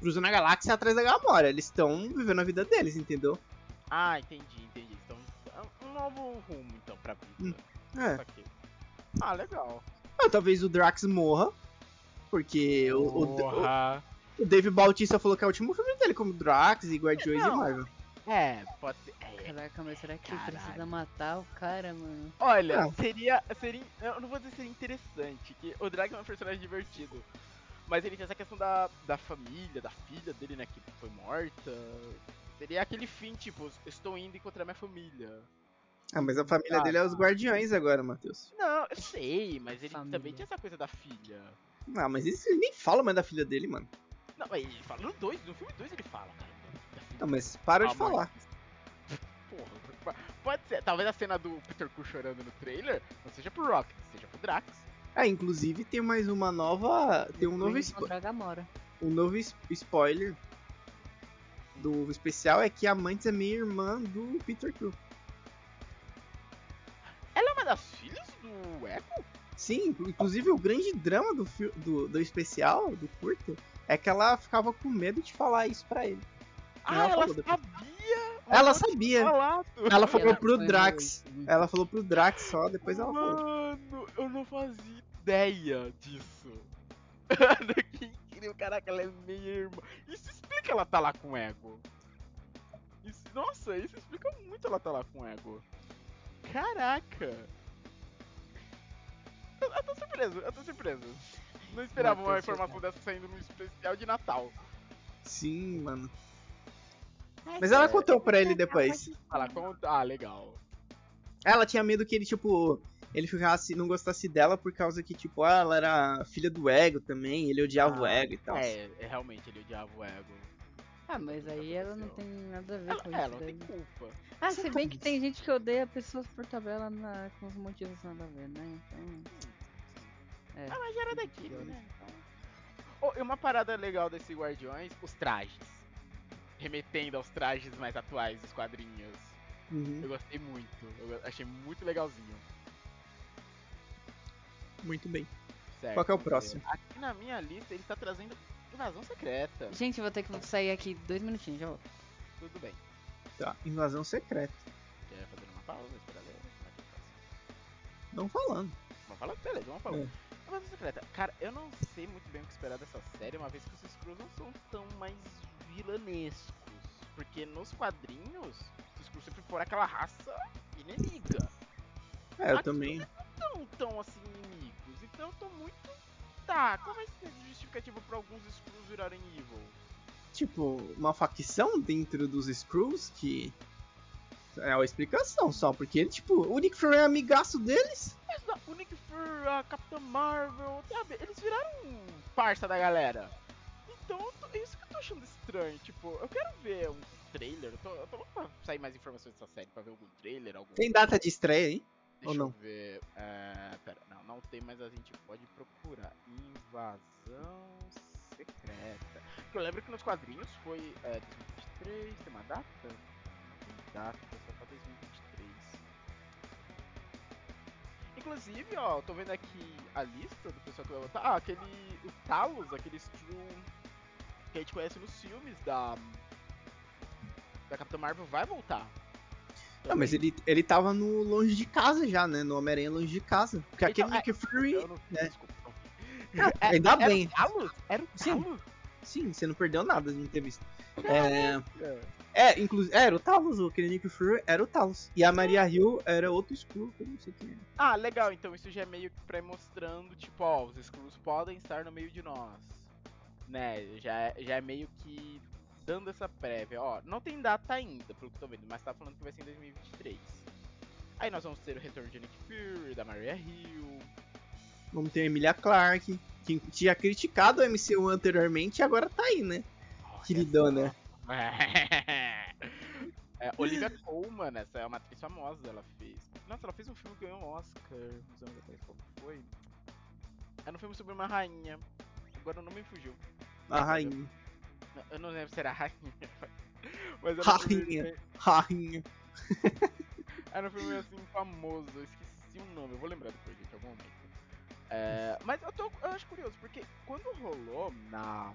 cruzando a galáxia atrás da Gamora. Eles estão vivendo a vida deles, entendeu? Ah, entendi, entendi. Então, é um novo rumo, então, pra vida. Hum, é. Ah, legal. Ah, talvez o Drax morra. Porque o, o, o, Dave Bautista falou que é o último filme dele como Drax e Guardiões e Não. Marvel. É, pode ser. é. Caraca, mas será que Caralho. precisa matar o cara, mano? Olha, Não. seria, seria. Eu não vou dizer seria interessante, que o Dragon é um personagem divertido. Mas ele tem essa questão da, da família, da filha dele, né, que foi morta. Seria aquele fim, tipo, estou indo encontrar minha família. Ah, mas a família Ah, dele é os Guardiões agora, Matheus. Não, eu sei, mas ele Família. também tem essa coisa da filha. Ah, mas isso ele nem fala mais da filha dele, mano. Não, mas ele fala no 2, no filme 2 ele fala, cara. Não, mas para de mãe. falar. Porra, pode ser. Talvez a cena do Peter Quill chorando no trailer não seja pro Rocket, seja pro Drax. Ah, inclusive tem mais uma nova. Tem um novo, Depois spo- encontrar a Gamora. um novo spoiler do especial é que a Mantis é meio irmã do Peter Quill. Das filhas do Echo? Sim, inclu- inclusive o grande drama do, do, do especial, do curto, é que ela ficava com medo de falar isso pra ele. Ah, Ela ela, sabia! Ela sabia. falado. Ela falou Ela pro Drax. muito- Ela falou pro Drax só, depois ela falou. Mano, eu não fazia ideia disso. que incrível, caraca, ela é meio irmã. Isso explica ela tá lá com o Ego. Isso- nossa, isso explica muito ela tá lá com o Ego. Caraca. Eu, eu tô surpreso, eu tô surpreso. Não esperava uma informação dessa saindo num especial de Natal. Sim, mano. Mas ela contou pra ele depois. Ela conta. Ah, legal. Ela tinha medo que ele, tipo, ele ficasse, não gostasse dela por causa que, tipo, ah, ela era filha do Ego também, ele odiava o Ah, Ego e tal. É, é, realmente ele odiava o Ego. Ah, mas aí ela não tem nada a ver Ela, com ela isso. não daí. tem culpa. Ah, se bem que tem gente que odeia pessoas por tabela na- com os motivos nada a ver, né? Então. É. Ah, mas já era daquilo, né? Oh, e uma parada legal desse Guardiões, os trajes. Remetendo aos trajes mais atuais dos quadrinhos. Uhum, Eu gostei muito. Eu achei muito legalzinho. muito bem. Certo, Qual que é o ver. próximo? Aqui na minha lista ele tá trazendo invasão secreta. Gente, eu vou ter que sair aqui dois minutinhos, já volto. Tudo bem. Tá, invasão secreta. Quer fazer uma pausa? Esperar ler? Não falando. Vamos falar? Beleza, vamos falar. É. Invasão secreta. Cara, eu não sei muito bem o que esperar dessa série, uma vez que os Skrulls não são tão mais vilanescos. Porque nos quadrinhos, os Skrulls sempre foram aquela raça inimiga. É, eu Aqui também. Não tão assim inimigos. Então eu tô muito. Tá, qual vai ser a justificativa pra alguns Skrulls virarem evil? Tipo, uma facção dentro dos Skrulls que. É a explicação só, porque, tipo, o Nick Fury é amigaço deles. O Nick Fury, a Capitã Marvel, sabe? Eles viraram parça da galera. Então, tô- é isso que eu tô achando estranho. Tipo, eu quero ver um trailer. Eu tô, eu tô louco pra sair mais informações dessa série, pra ver algum trailer, algum. Tem data de estreia, hein? Deixa ou não? eu ver. É, pera, não, não tem, mas a gente pode procurar. Invasão secreta. Porque eu lembro que nos quadrinhos foi é, 2023. Tem uma data? Não tem data, Inclusive, ó, tô vendo aqui a lista do pessoal que vai votar. Ah, aquele. O Talos, aquele Skrull que a gente conhece nos filmes da. Da Capitã Marvel vai voltar. Não, mas ele, ele tava no Longe de Casa já, né? No Homem-Aranha Longe de Casa. Porque Então, aquele Nick Fury. Não, É. Desculpa. Ah, ainda era bem. o Talos? Era o Sim. Talos? Sim, você não perdeu nada de visto. É, É. é inclusive. Era o Talos, aquele Nick Fury era o Talos. E a Maria Hill era outro Skrull, que eu não sei quem é. Ah, legal, então isso já é meio que pra ir mostrando, tipo, ó, os Skrulls podem estar no meio de nós. Né, já, é- já é meio que dando essa prévia, ó, não tem data ainda, pelo que eu tô vendo, mas tá falando que vai ser em 2023. Aí nós vamos ter o retorno de Nick Fury, da Maria Hill. Vamos ter a Emilia Clarke, que tinha criticado o MCU anteriormente e agora tá aí, né? Olha Queridona. É, Olivia Colman, essa é uma atriz famosa, ela fez. Nossa, ela fez um filme que ganhou um Oscar uns anos atrás, que foi? Era um filme sobre uma rainha. Agora o nome me fugiu. A rainha. Eu não lembro se era rainha. Mas era um filme, Rainha. Rainha. era um filme assim famoso, eu esqueci o nome, eu vou lembrar depois, gente, em algum momento. É, mas eu, tô, eu acho curioso, porque quando rolou na,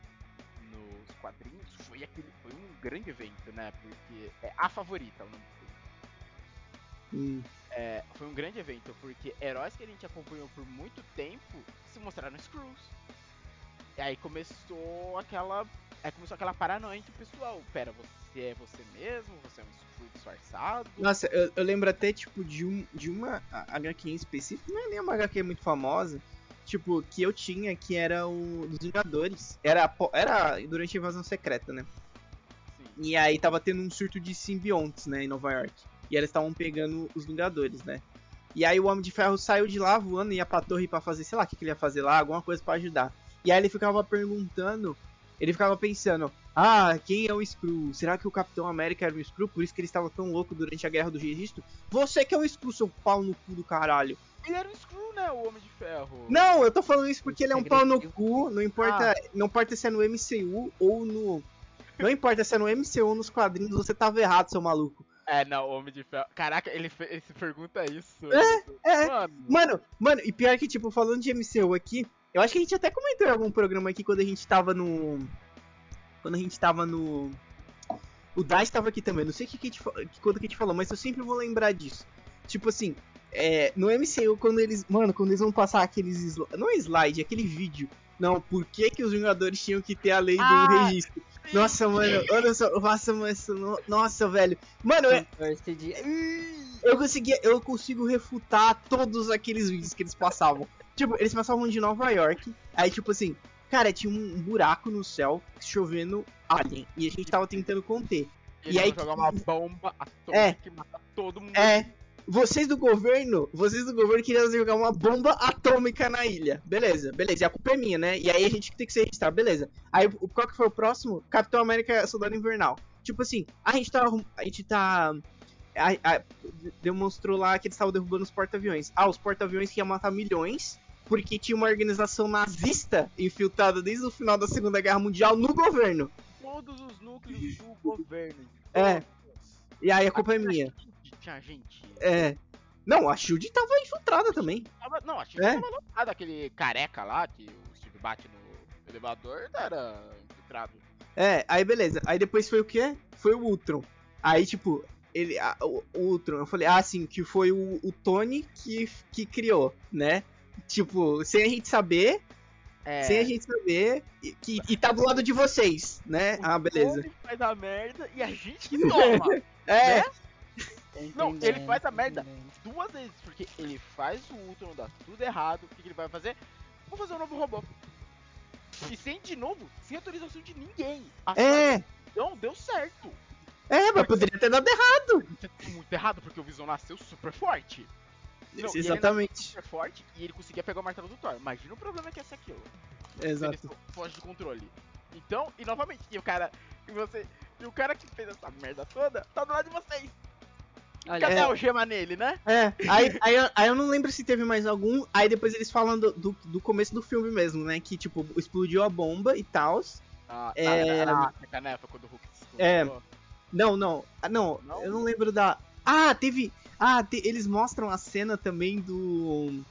nos quadrinhos, foi, aquele, foi um grande evento, né? Porque é a favorita o nome do filme. Hum. É, foi um grande evento, porque heróis que a gente acompanhou por muito tempo se mostraram Screws. E aí começou aquela. Aí começou aquela paranoia entre o pessoal. Pera, você é você mesmo? Você é um Screw disfarçado? Nossa, eu, eu lembro até, tipo, de, um, de uma HQ em específico, não é nem uma HQ muito famosa, tipo, que eu tinha, que era o dos Vingadores. Era, era durante a invasão secreta, né? Sim. E aí tava tendo um surto de simbiontes, né, em Nova York. E eles estavam pegando os Vingadores, né? E aí o Homem de Ferro saiu de lá voando e ia pra torre pra fazer, sei lá o que, que ele ia fazer lá, alguma coisa para ajudar. E aí ele ficava perguntando, ele ficava pensando, ah, quem é o Screw? Será que o Capitão América era um Screw? Por isso que ele estava tão louco durante a Guerra do Registro? Você que é um Screw, seu pau no cu do caralho. Ele era um Screw, né? O Homem de Ferro. Não, eu tô falando isso porque ele é um pau no cu, não importa, não importa se é no MCU ou no... Não importa se é no MCU ou nos quadrinhos, você tava errado, seu maluco. É, não, o Homem de Ferro. Caraca, ele, ele se pergunta isso. é. Mano. Mano, mano, e pior que, tipo, falando de MCU aqui, eu acho que a gente até comentou em algum programa aqui quando a gente tava no. Quando a gente tava no. O Dice tava aqui também, não sei que, que, a gente que quando que a gente falou, mas eu sempre vou lembrar disso. Tipo assim, é, no MCU, quando eles. Mano, quando eles vão passar aqueles. Não é slide, é aquele vídeo. Não, por que, que os Vingadores tinham que ter a lei do Ah, registro? Nossa, mano, olha só, nossa, mano, nossa, velho. Mano, eu, Torce de. eu conseguia, eu consigo refutar todos aqueles vídeos que eles passavam. Tipo, eles passavam de Nova York, aí tipo assim, cara, tinha um buraco no céu chovendo alien e a gente tava tentando conter. Ele E aí vai jogar uma bomba atômica É. que mata todo mundo. É, vocês do governo, vocês do governo queriam jogar uma bomba atômica na ilha. Beleza, beleza, e a culpa é minha, né? E aí a gente tem que se registrar, beleza. Aí qual que foi o próximo? Capitão América Soldado Invernal. Tipo assim, a gente tá. A gente tá. a- a- demonstrou lá que eles estavam derrubando os porta-aviões. Ah, os porta-aviões que iam matar milhões. Porque tinha uma organização nazista infiltrada desde o final da Segunda Guerra Mundial no governo. Todos os núcleos do governo. É. E aí a culpa é minha. Tinha gente. É. Não, a Shield tava infiltrada também. Tava- não, a Shield É? tava lotada. Aquele careca lá que o Steve bate no elevador era infiltrado. É, aí beleza. Aí depois foi o quê? Foi o Ultron. Aí, tipo, ele. a- o, o Ultron, eu falei, ah, sim, que foi o, o Tony que, que criou, né? Tipo, sem a gente saber, É. sem a gente saber, e, que, e tá do lado de vocês, né? Ah, beleza. Ele faz a merda e a gente que toma. É, Não, ele Entendendo, faz a merda entendendo. duas vezes, porque ele faz o Ultron dar tudo errado. O que, que ele vai fazer? Vou fazer um novo robô. E sem, de novo, sem autorização de ninguém. A é, Não, deu certo. é, mas poderia ter dado errado. É muito errado, porque o Visão nasceu super forte. Não, ele Exatamente. super forte e ele conseguia pegar o martelo do Thor. Imagina o problema que ia ser aquilo. Ele Exato. fo- foge do controle. Então, e novamente, e o cara. E você. E o cara que fez essa merda toda tá do lado de vocês. Olha, Cadê É. a algema nele, né? É, aí, aí, eu- aí eu não lembro se teve mais algum. Aí depois eles falam do, do, do começo do filme mesmo, né? Que, tipo, explodiu a bomba e tal. Ah, É. na, na África, né? Foi quando o Hulk se É. Não, não. Ah, não, Não? eu não lembro da. Ah, teve. Ah, te- eles mostram a cena também do.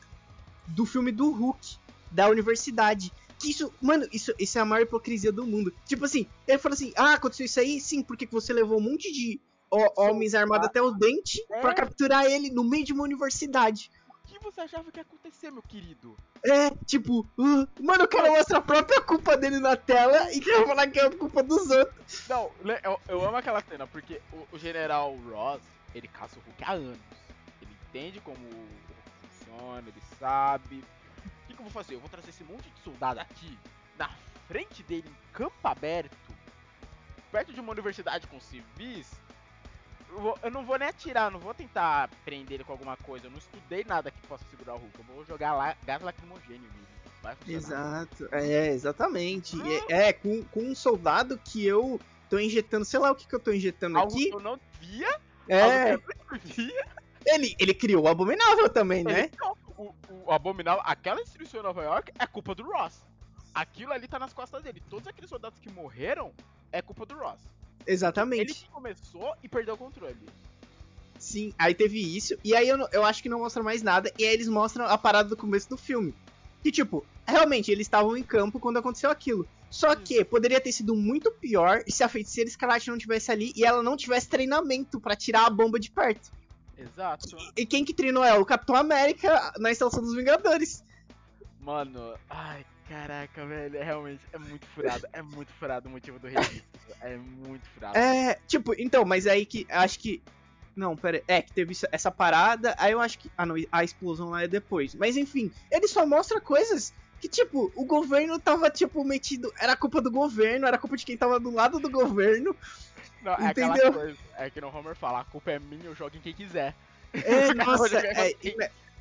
Do filme do Hulk, da universidade. Que isso, mano, isso, isso é a maior hipocrisia do mundo. Tipo assim, ele falou assim: ah, aconteceu isso aí? Sim, porque que você levou um monte de homens armados até os dentes É. pra capturar ele no meio de uma universidade. O que você achava que ia acontecer, meu querido? É, tipo, uh, mano, o cara mostra a própria culpa dele na tela e quer falar que é a culpa dos outros. Não, eu, eu amo aquela cena, porque o, o general Ross, ele caça o Hulk há anos. Ele entende como o Hulk funciona, ele sabe. O que, que eu vou fazer? Eu vou trazer esse monte de soldado aqui, na frente dele, em campo aberto, perto de uma universidade com civis. Eu, não vou nem atirar, não vou tentar prender ele com alguma coisa. Eu não estudei nada que possa segurar o Hulk. Eu vou jogar lá gás lacrimogênio nele. Exato, é, exatamente. E É, é, com, com um soldado que eu tô injetando, sei lá o que, que eu tô injetando Algo aqui. que eu não via, É, não via. ele, ele criou o Abominável também, né? Não, o, o Abominável, aquela destruição em Nova York é culpa do Ross. Aquilo ali tá nas costas dele. Todos aqueles soldados que morreram é culpa do Ross. Ele Exatamente. que começou e perdeu o controle. Sim, aí teve isso. E aí eu, eu acho que não mostra mais nada. E aí eles mostram a parada do começo do filme. que, tipo, realmente eles estavam em campo quando aconteceu aquilo. Só que poderia ter sido muito pior se a feiticeira Escarlate não tivesse ali e ela não tivesse treinamento para tirar a bomba de perto. Exato. E, e quem que treinou ela? O Capitão América na instalação dos Vingadores. Mano, ai, caraca, velho, é realmente, é muito furado, é muito furado o motivo do registro, é muito furado. É, tipo, então, mas aí que, acho que, não, pera, é, que teve essa parada, aí eu acho que, ah não, a explosão lá é depois, mas enfim, ele só mostra coisas que, tipo, o governo tava, tipo, metido, era culpa do governo, era culpa de quem tava do lado do governo, Não, é entendeu? aquela coisa, é que no Homer fala, a culpa é minha, eu jogo em quem quiser. É, nossa, é,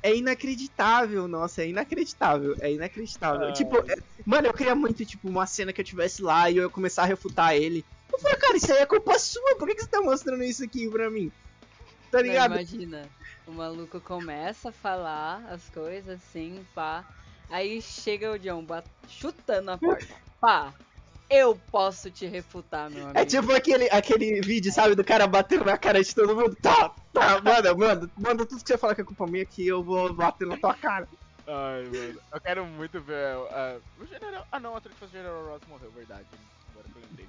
é inacreditável, nossa, é inacreditável, é inacreditável. Ai. Tipo, é- mano, eu queria muito, tipo, uma cena que eu tivesse lá e eu ia começar a refutar ele. Eu falei, cara, isso aí é culpa sua, por que, que você tá mostrando isso aqui pra mim? Tá Não, ligado? imagina, o maluco começa a falar as coisas assim, pá. Aí chega o John bat- chutando a porta. Pá, eu posso te refutar, meu amigo. É tipo aquele, aquele vídeo, sabe, do cara batendo na cara de todo mundo. Tá, tá, manda, manda, manda tudo que você fala que é culpa minha que eu vou bater na tua cara. Ai, mano, eu quero muito ver uh, o General... Ah não, a que fosse o General Ross morreu, verdade, agora que eu lembrei.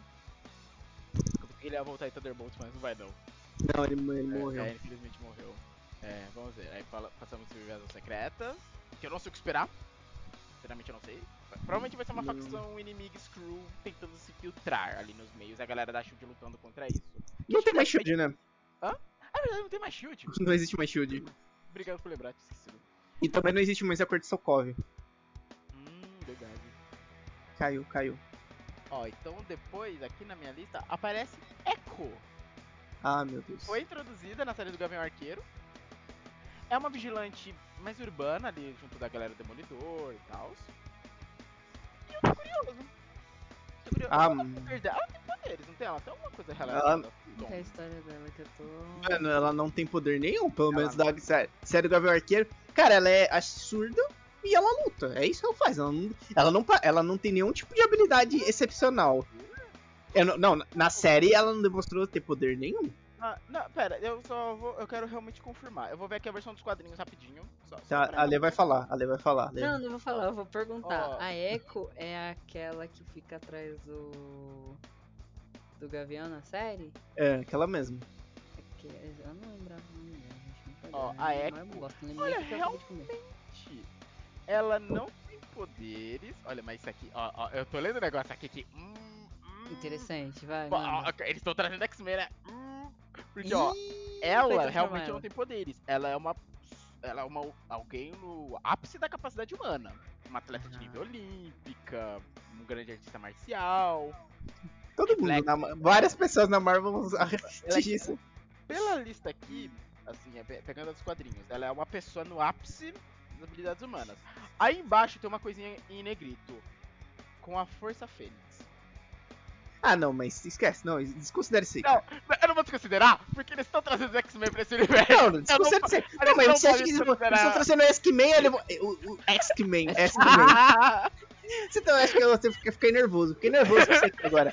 Ele ia voltar em Thunderbolts, mas não vai não. Não, ele, ele É, morreu. É, infelizmente morreu. É, vamos ver. Aí fala, passamos por Invasão Secreta, que eu não sei o que esperar. Sinceramente eu não sei. Provavelmente vai ser uma Não. facção inimiga Screw tentando se filtrar ali nos meios, a galera da Shield lutando contra isso. Não tem mais shield, né? Ah, verdade, não tem mais Shield. Não existe mais shield. Obrigado por lembrar, tinha esquecido. E também não existe mais a cor de Sokov. Hum, verdade. Caiu, caiu. Ó, então depois, aqui na minha lista, aparece Echo. Ah, meu Deus. Foi introduzida na série do Gavião Arqueiro. É uma vigilante mais urbana ali, junto da galera Demolidor e tal. E eu tô curioso. Tô curioso. Ah, poder dela? Ela tem poderes, não tem? Ela tem alguma coisa relacionada com Que é a história dela que eu tô. Mano, ela não tem poder nenhum, pelo Ela menos não. da série, série do Gavião Arqueiro. Cara, ela é surda e ela luta. É isso que ela faz. Ela não, ela não, ela não tem nenhum tipo de habilidade excepcional. Eu não, não, na série ela não demonstrou ter poder nenhum. Ah, não, pera, eu só vou. Eu quero realmente confirmar. Eu vou ver aqui a versão dos quadrinhos rapidinho. Só, só Tá, a Lê vai falar, a Lê vai falar. Lê. Não, não vou falar, eu vou perguntar. Ó. A Echo é aquela que fica atrás do. do Gavião na série? É, aquela mesmo. É que eu não lembrava o nome dela, gente. Não Ó, a? Echo- Olha. Gente, ela não tem poderes. Olha, mas isso aqui, ó, ó, eu tô lendo o negócio aqui que. Hum, hum, Interessante, vai. Ó, ó, eles estão trazendo X-Men, né? Hum, porque, ó, Ih, ela realmente ela. não tem poderes. Ela é uma. Ela é uma, alguém no ápice da capacidade humana. Uma atleta de Ah. nível olímpica, um grande artista marcial. Todo mundo, na várias pessoas na Marvel vão Ela é- assistir isso. Pela lista aqui, assim, é pe- pegando os quadrinhos, ela é uma pessoa no ápice das habilidades humanas. Aí embaixo tem uma coisinha em negrito. Com a Força Fênix. Ah, não, mas esquece, não, desconsidere isso aí. Não, cara. eu não vou desconsiderar, porque eles estão trazendo os X-Men pra esse universo. Não, não, Eu desconsidere isso aí. Não, mas você acha que eles eles estão trazendo o X-Men, ele o, o X-Men, X-Men. Você então acha que fica, fiquei nervoso, fiquei nervoso com isso aqui agora.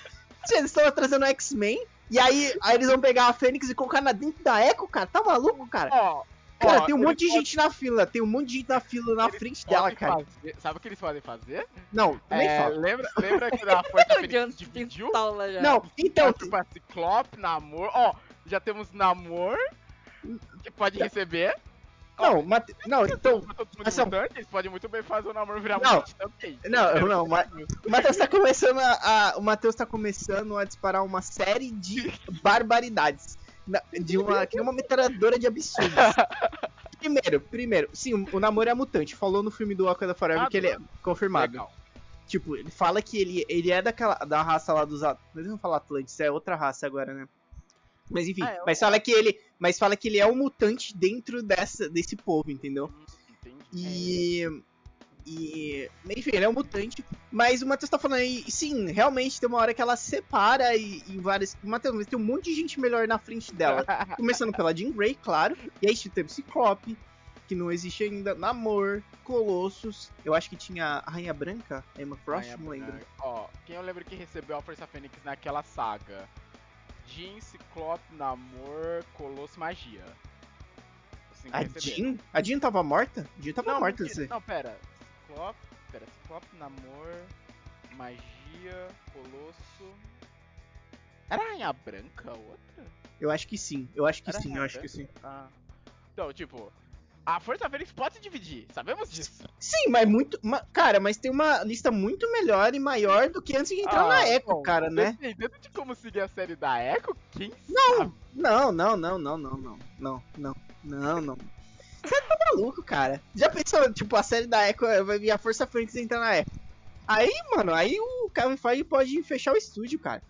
Eles estão trazendo o X-Men, e aí, aí eles vão pegar a Fênix e colocar na dentro da Echo, cara, tá maluco, cara? Ó, Cara, ó, tem um monte de podem- gente na fila, tem um monte de gente na fila na eles frente dela, cara. fazer- Sabe o que eles podem fazer? Não, também É, fala. lembra, lembra que a Força Fênix dividiu? já. Não, então, Então, tipo, a Ciclope, Namor. Ó, já temos Namor, que pode receber. não, Mate... não, então, Pra todo mundo mas são- mutante, eles podem muito bem fazer o Namor virar Não. mutante também. Não, não, mas- o Matheus tá começando a, a- o Matheus tá começando a disparar uma série de barbaridades. Na- De uma, que é uma metralhadora de absurdos. Primeiro, primeiro, sim, o, namoro é mutante. Falou no filme do Wakanda Forever Ah, que ele é confirmado. Legal. Tipo, ele fala que ele, ele é daquela da raça lá dos Eles não falam Atlantes, é outra raça agora, né? Mas enfim, Ah, é mas fala que ele, mas fala que ele é um mutante dentro dessa desse povo, entendeu? Hum, Entendi. E. E. Enfim, ele é um mutante. Mas o Matheus tá falando aí. Sim, realmente tem uma hora que ela separa e, e várias. Matheus, mas tem um monte de gente melhor na frente dela. Começando pela Jean Grey, claro. E aí teve Ciclope, que não existe ainda. Namor, Colossus. Eu acho que tinha a Rainha Branca, a Emma Frost, Rainha não lembro. Branca. Ó, quem eu lembro que recebeu a Força Fênix naquela saga? Jean, Ciclope, Namor, Colosso, Magia. Assim A. Jean? A Jean tava morta? A Jean tava Não, morta, mentira. Não, pera. Ciclope, Pera, Ciclope, Namor, Magia, Colosso. Era Rainha Branca outra? Eu acho que sim, eu acho que Era sim, eu acho que sim. Ah. Então, tipo, a Força Fênix pode se dividir, sabemos disso. Sim, mas muito. ma- cara, mas tem uma lista muito melhor e maior do que antes de entrar na Ah, Echo, bom, cara, né? Dependendo de como seguir a série da Echo, quem Não, sabe? não, não, não, não, não, não, não, não, não, não. Maluco, cara? Já pensou, tipo, a série da Echo vai vir a Força Fênix entrar na Echo? Aí, mano, aí o Kevin Feige pode fechar o estúdio, cara.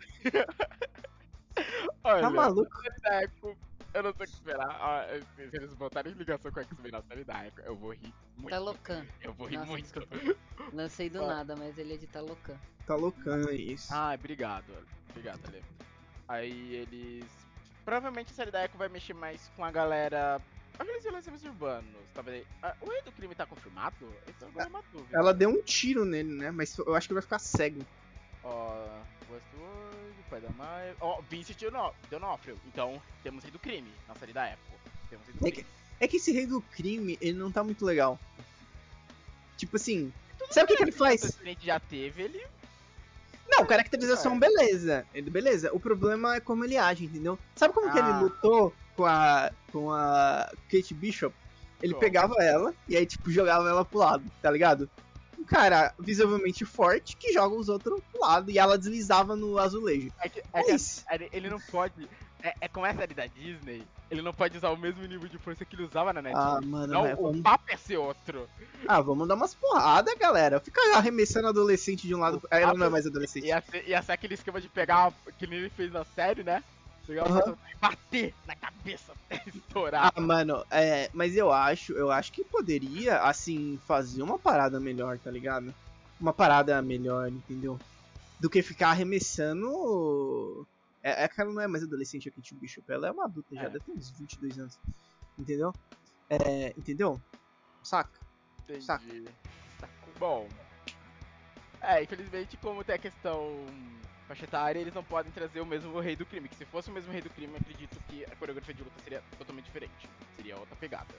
Olha, Tá maluco? a série da Echo, eu não sei o que esperar. Ah, se eles botarem ligação com a X-Men na série da Echo, eu vou rir muito. Talocan. Eu vou rir Nossa, muito. desculpa. Lancei do Ah. nada, mas ele é de Talocan. Tá loucão isso. Ah, obrigado. Obrigado, Ale. Aí eles. Provavelmente a série da Echo vai mexer mais com a galera. Aqueles violências urbanos. Talvez. Ah, o rei do crime tá confirmado? Agora é uma dúvida. Ela deu um tiro nele, né? Mas eu acho que ele vai ficar cego. Ó, Westworld, Pai da Maia. Ó, Vincent D'Ono- D'Onofrio. Então, temos rei do crime na série da Echo. Temos rei do É crime. É que esse rei do crime, ele não tá muito legal. Tipo assim, sabe o que, que ele faz? O já teve, ele. Não, caracterização, É. beleza. Ele, beleza. O problema é como ele age, entendeu? Sabe como que ele Ah. lutou com a. com a Kate Bishop? Ele pegava ela e aí, tipo, jogava ela pro lado, tá ligado? Um cara visivelmente forte que joga os outros pro lado e ela deslizava no azulejo. É que, é É que isso. ele- ele não pode. É, é como é a série da Disney, ele não pode usar o mesmo nível de força que ele usava na Netflix. Ah, mano, não, mas o vamos, papo é ser outro. ah, vamos dar umas porradas, galera. Fica arremessando adolescente de um lado. O Ela não é mais adolescente. Ia ser, ia ser aquele esquema de pegar, que nem ele fez na série, né? Pegar Aham. o e bater na cabeça até estourar. Ah, mano, é, mas eu acho, eu acho que poderia, assim, fazer uma parada melhor, tá ligado? Uma parada melhor, entendeu? Do que ficar arremessando. É, é que ela não é mais adolescente, a Kate Bishop, ela é uma adulta já, É. deve ter uns 22 anos. Entendeu? É, entendeu? Saca? Entendi. Saco. Bom. É, infelizmente, como tem a questão faixa etária, eles não podem trazer o mesmo rei do crime. Que se fosse o mesmo rei do crime, acredito que a coreografia de luta seria totalmente diferente. Seria outra pegada.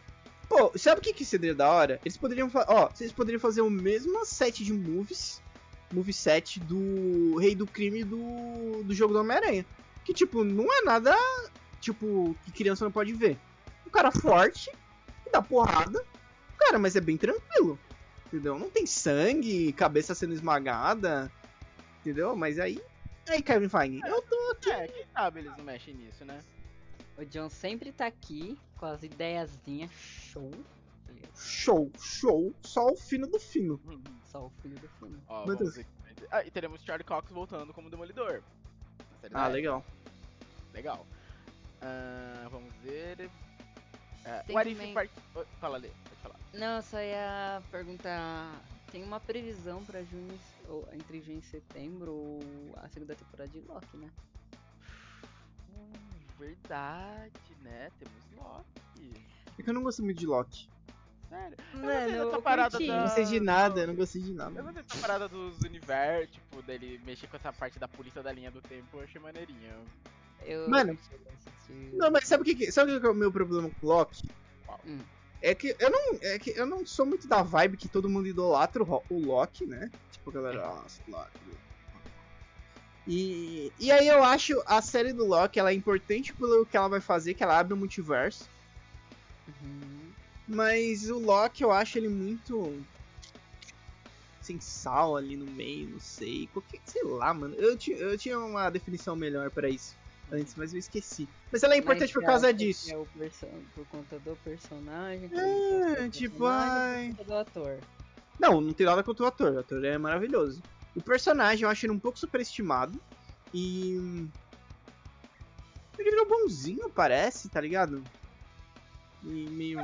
Pô, sabe o que que seria da hora? Eles poderiam ó, vocês poderiam fazer o mesmo set de moves, move set do Rei do Crime do, do jogo do Homem-Aranha. Que tipo, não é nada, tipo, que criança não pode ver. Um cara forte, que dá porrada, cara, mas é bem tranquilo. Entendeu? Não tem sangue, cabeça sendo esmagada, entendeu? Mas aí, aí Kevin Feige, eu tô É, quem sabe eles não mexem nisso, né? O John sempre tá aqui com as ideiazinhas show. show, show, só o fino do fino. Só o filho do filme. Ó, Meu Deus. ver. Ah, e teremos Charlie Cox voltando como Demolidor. Série Ah, legal. Legal. Ah, vamos ver. Ah, What If também- Part... Fala, Lê, pode falar. Não, só ia perguntar. Tem uma previsão pra junho, ou entre junho e setembro, ou a segunda temporada de Loki, né? Hum, verdade, né? Temos Loki. É que eu não gosto muito de Loki. Sério. Mano, dessa eu parada curti. da- Eu não gostei de nada, eu não gostei de nada. Eu gostei dessa parada dos universos, tipo, dele mexer com essa parte da polícia da linha do tempo, eu achei maneirinho. Eu Mano, Não, mas sabe o que, que- sabe o que é o meu problema com o Loki? Hum. É que eu não, é que eu não sou muito da vibe que todo mundo idolatra o, o Loki, né? Tipo, a galera, nossa, Loki. E, e aí eu acho a série do Loki, ela é importante pelo que ela vai fazer, que ela abre o multiverso. Uhum. Mas o Loki, eu acho ele muito. Sem sal ali no meio, não sei. Qualquer, sei lá, mano. Eu, eu tinha uma definição melhor pra isso antes, mas eu esqueci. Mas ela é importante por você causa disso. É o por conta do personagem. que É, tipo, personagem, ai. Por conta do ator. Não, não tem nada contra o ator. O ator é maravilhoso. O personagem eu acho ele um pouco superestimado. E. Ele virou bonzinho, parece, tá ligado? E meio.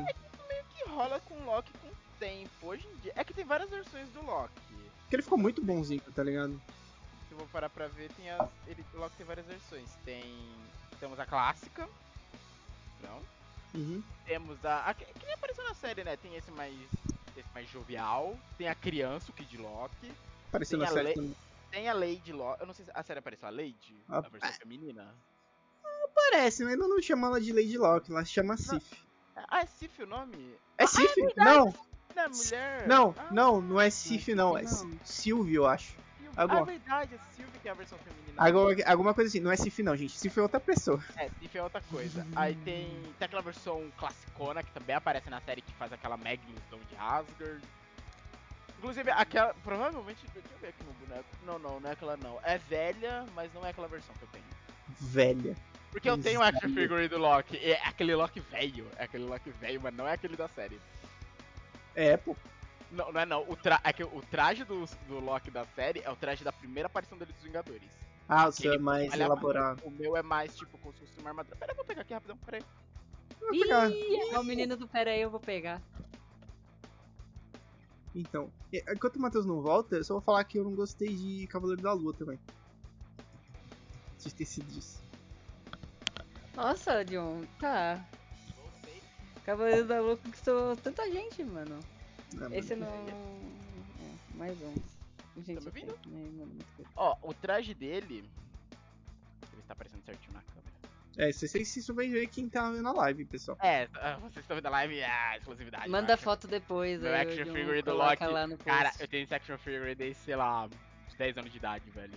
que rola com o Loki com o tempo. Hoje em dia. É que tem várias versões do Loki. Porque ele ficou muito bonzinho, tá ligado? Vou parar pra ver, tem as. Ele, o Loki tem várias versões. Tem. Temos a clássica. Não. Uhum. Temos a. a que, que nem apareceu na série, né? Tem esse mais. Esse mais jovial. Tem a criança, o Kid Loki. Apareceu na a série também. Tem a Lady Loki. Eu não sei se a série apareceu a Lady, Ah, a versão feminina. Parece, mas não chamo ela de Lady Locke, ela se chama Sif. Ah, é Sif o nome? É Sif? não! Não, mulher. Não, Ah, não, não é Sif, Sif, não. É não. Silvio, eu acho. Agora- Ah, verdade, é Sylvie que é a versão feminina. Alguma, alguma coisa assim. Não é Sif, não, gente. Sif é outra pessoa. É, Sif é outra coisa. Aí tem, tem aquela versão classicona que também aparece na série que faz aquela mega ilusão de Asgard. Inclusive, aquela. Provavelmente. Deixa eu ver aqui no boneco. Não, não, não é aquela não. É velha, mas não é aquela versão que eu tenho. Velha. Porque eu tenho o action figure do Loki. É aquele Loki velho. É aquele Loki velho, mas não é aquele da série. É, pô. Não, não é não. O, tra é que o traje do, do Loki da série é o traje da primeira aparição dele dos Vingadores. Ah, o seu é mais elaborado. O meu é mais tipo como se fosse uma armadura. Pera, eu vou pegar aqui rapidão, peraí. Vou pegar. Ih, é o menino do pera aí, eu vou pegar. Então, enquanto o Matheus não volta, eu só vou falar que eu não gostei de Cavaleiro da Lua também. Tinha esquecido disso. Nossa, John, tá. Cavaleiro da Lua conquistou tanta gente, mano. Esse não. É, mais um. Gente, Tá me ouvindo? Ó, o traje dele. Ele está aparecendo certinho na câmera. É, vocês se ver quem tá vendo a live, pessoal. É, ah, vocês estão vendo a live, ah, exclusividade. Manda foto depois, Meu o action figure do Loki. lá no post. Cara, eu tenho esse action figure desde, sei lá, uns 10 anos de idade, velho.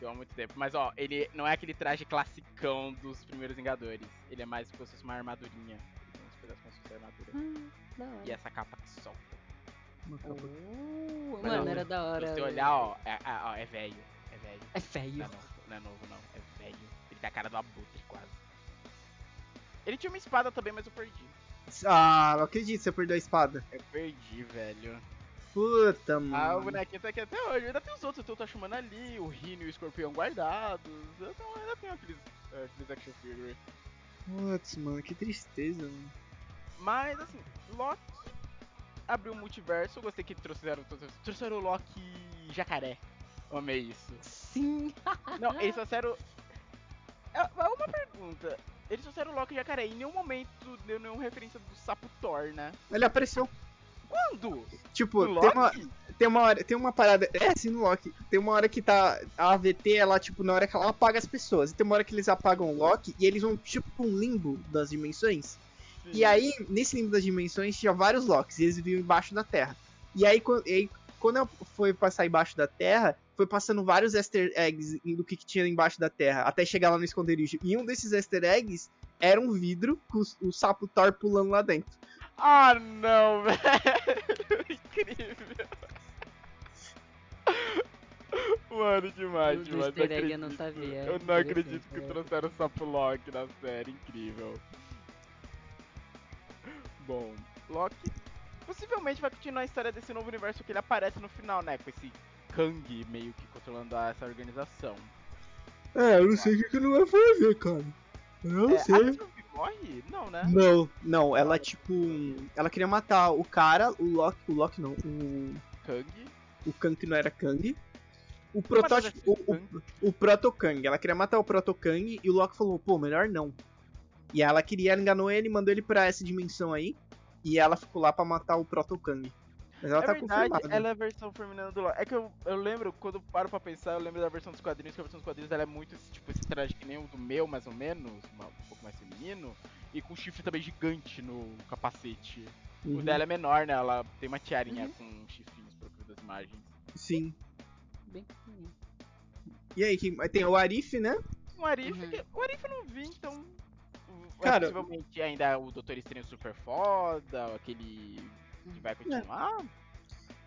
Deu há muito tempo. Mas ó, ele não é aquele traje classicão dos primeiros Vingadores. Ele é mais como se fosse uma armadurinha. Se armadura. Hum, da hora. E essa capa que solta. Uma capa- Uh, mano, não, era da Se hora. você o- olhar, ó, é, é, ó, é velho. É velho. É Não feio. é, novo, não é novo, não. É velho. Ele tem a cara do abutre, quase. Ele tinha uma espada também, mas eu perdi. Ah, não acredito que você perdeu a espada. Eu perdi, velho. Puta, Ah, o mano. bonequinho tá aqui até hoje. Ainda tem os outros, eu tô chamando ali, o Rino e o Escorpião guardados. Eu ainda tenho aqueles, é, aqueles action figure. Putz, mano, que tristeza, mano. Mas, assim, Loki abriu o multiverso. Eu gostei que trouxeram, trouxeram o Loki jacaré. Eu amei isso. Sim. Não, eles trouxeram. É é uma pergunta. Eles trouxeram o Loki jacaré. Em nenhum momento deu nenhuma referência do sapo Thor, né? Ele apareceu. Quando? Tipo, Do tem uma, Loki? tem uma hora, tem uma parada. É assim no Loki. Tem uma hora que tá. A AVT, ela, tipo, na hora que ela apaga as pessoas. E tem uma hora que eles apagam o Loki e eles vão, tipo, pra um limbo das dimensões. E Sim. aí, nesse limbo das dimensões, tinha vários Locks, e eles viviam embaixo da Terra. E aí, quan- e aí, quando eu foi passar embaixo da Terra, foi passando vários easter eggs do que, que tinha embaixo da Terra, até chegar lá no esconderijo. E um desses easter eggs era um vidro com os- o sapo Thor pulando lá dentro. Ah, não, velho. Incrível. Mano, demais, demais. easter egg eu não acredito. sabia, Eu não acredito que né? trouxeram o Sapo Loki na série. Incrível. Bom, Loki possivelmente vai continuar a história desse novo universo que ele aparece no final, né? Com esse Kang meio que controlando essa organização. É, eu não sei o que, que não vai fazer, cara. Eu não é, a Sylvie morre? Não, né? Não, não, ela tipo. Ela queria matar o cara, o Loki. O Loki não, o. Kang. O Kang que não era Kang. O protótipo. O, o, o Proto Kang. Ela queria matar o Proto Kang e o Loki falou, pô, melhor não. E ela queria, ela enganou ele, mandou ele pra essa dimensão aí. E ela ficou lá pra matar o Proto Kang. Mas ela é tá verdade, confirmada. ela é a versão feminina do Loki. É que eu, eu lembro, quando eu paro pra pensar, eu lembro da versão dos quadrinhos, que a versão dos quadrinhos ela é muito tipo, esse traje que nem o do meu, mais ou menos, uma- um pouco mais feminino, e com chifre também gigante no capacete. Uhum, O dela é menor, né? Ela tem uma tiarinha Uhum. com chifrinhos vi das imagens. Sim. Bem pequenininho. E aí, quem- tem o Arif, né? O Arif, Uhum. o Arif eu não vi, então. É Cara- possivelmente ainda o Doutor Estranho super foda, aquele que vai continuar?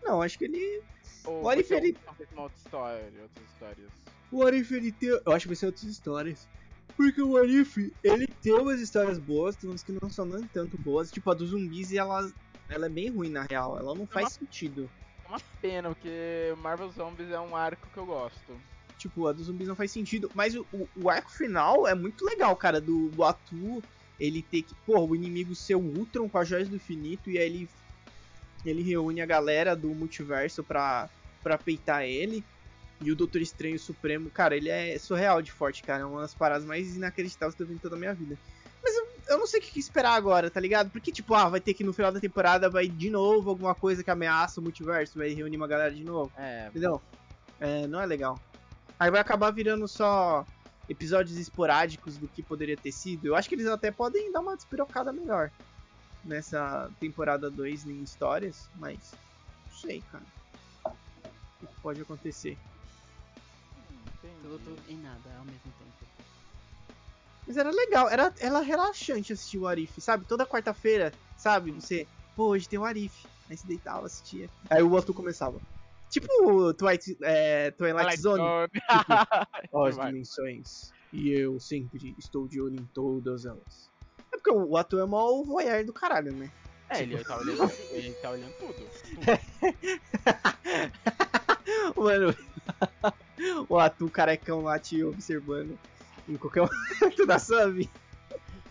Não, acho que ele. Ou O Arif, ele- um- uma outra história, outras histórias? O Arif, ele tem. Eu acho que vai ser outras histórias. Porque o Arif, ele tem umas histórias boas, tem umas que não são nem tanto boas. Tipo, a dos zumbis, ela, ela é bem ruim, na real. Ela não faz uma- sentido. É uma pena, porque Marvel Zombies é um arco que eu gosto. Tipo, a dos zumbis não faz sentido. Mas o, o, o arco final é muito legal, cara. Do, do Atu, ele ter que. Pô, o inimigo ser o Ultron com as joias do infinito. E aí ele. Ele reúne a galera do multiverso pra, pra peitar ele. E o Doutor Estranho Supremo, cara, ele é surreal de forte, cara. É uma das paradas mais inacreditáveis que eu vi em toda a minha vida. Mas eu, eu não sei o que que esperar agora, tá ligado? Porque, tipo, ah, vai ter que no final da temporada vai de novo alguma coisa que ameaça o multiverso, vai reunir uma galera de novo. É, Entendeu? É, não é legal. Aí vai acabar virando só episódios esporádicos do que poderia ter sido. Eu acho que eles até podem dar uma despirocada melhor. nessa temporada 2 em histórias, mas não sei, cara. O que pode acontecer? Entendi. Tudo e nada ao mesmo tempo. Mas era legal, era, era relaxante assistir o Arif, sabe? Toda quarta-feira, sabe? Você, pô, hoje tem o Arif. Aí você deitava, assistia. Aí o outro começava. Tipo o Twilight, é, Twilight Zone. Ó, as dimensões. E eu sempre estou de olho em todas elas. É porque o, ator é mó voyeur do caralho, né? É, ele tá olhando, ele tá olhando tudo. tudo. Mano, o ator carecão lá te observando em qualquer momento da sua vida.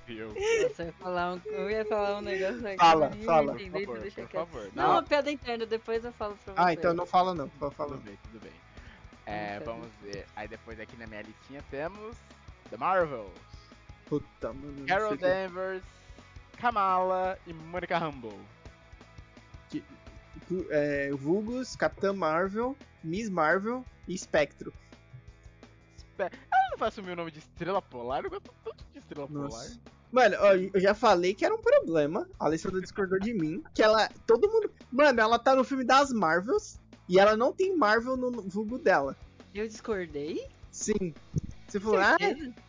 Nossa, eu ia falar um, eu ia falar um negócio aqui. Fala, fala. Por favor, deixa por quieto. favor. Não, Não, uma piada interna, depois eu falo pra você. Ah, então não fala não, não fala tudo bem, tudo bem. É, Então. vamos ver. Aí depois aqui na minha listinha temos The Marvels, Puta, mano. Carol sei o que- Danvers, Kamala e Monica Rambeau. é, Vulgus, Capitã Marvel, Miss Marvel e Spectro. Ela não vai assumir o nome de Estrela Polar? Eu gosto tanto de Estrela Nossa. Mano, eu já falei que era um problema. A Alessandra discordou de mim. Que ela. Todo mundo. Mano, ela tá no filme das Marvels. E ela não tem Marvel no vulgo dela. Eu discordei? Sim. Você falou, ah,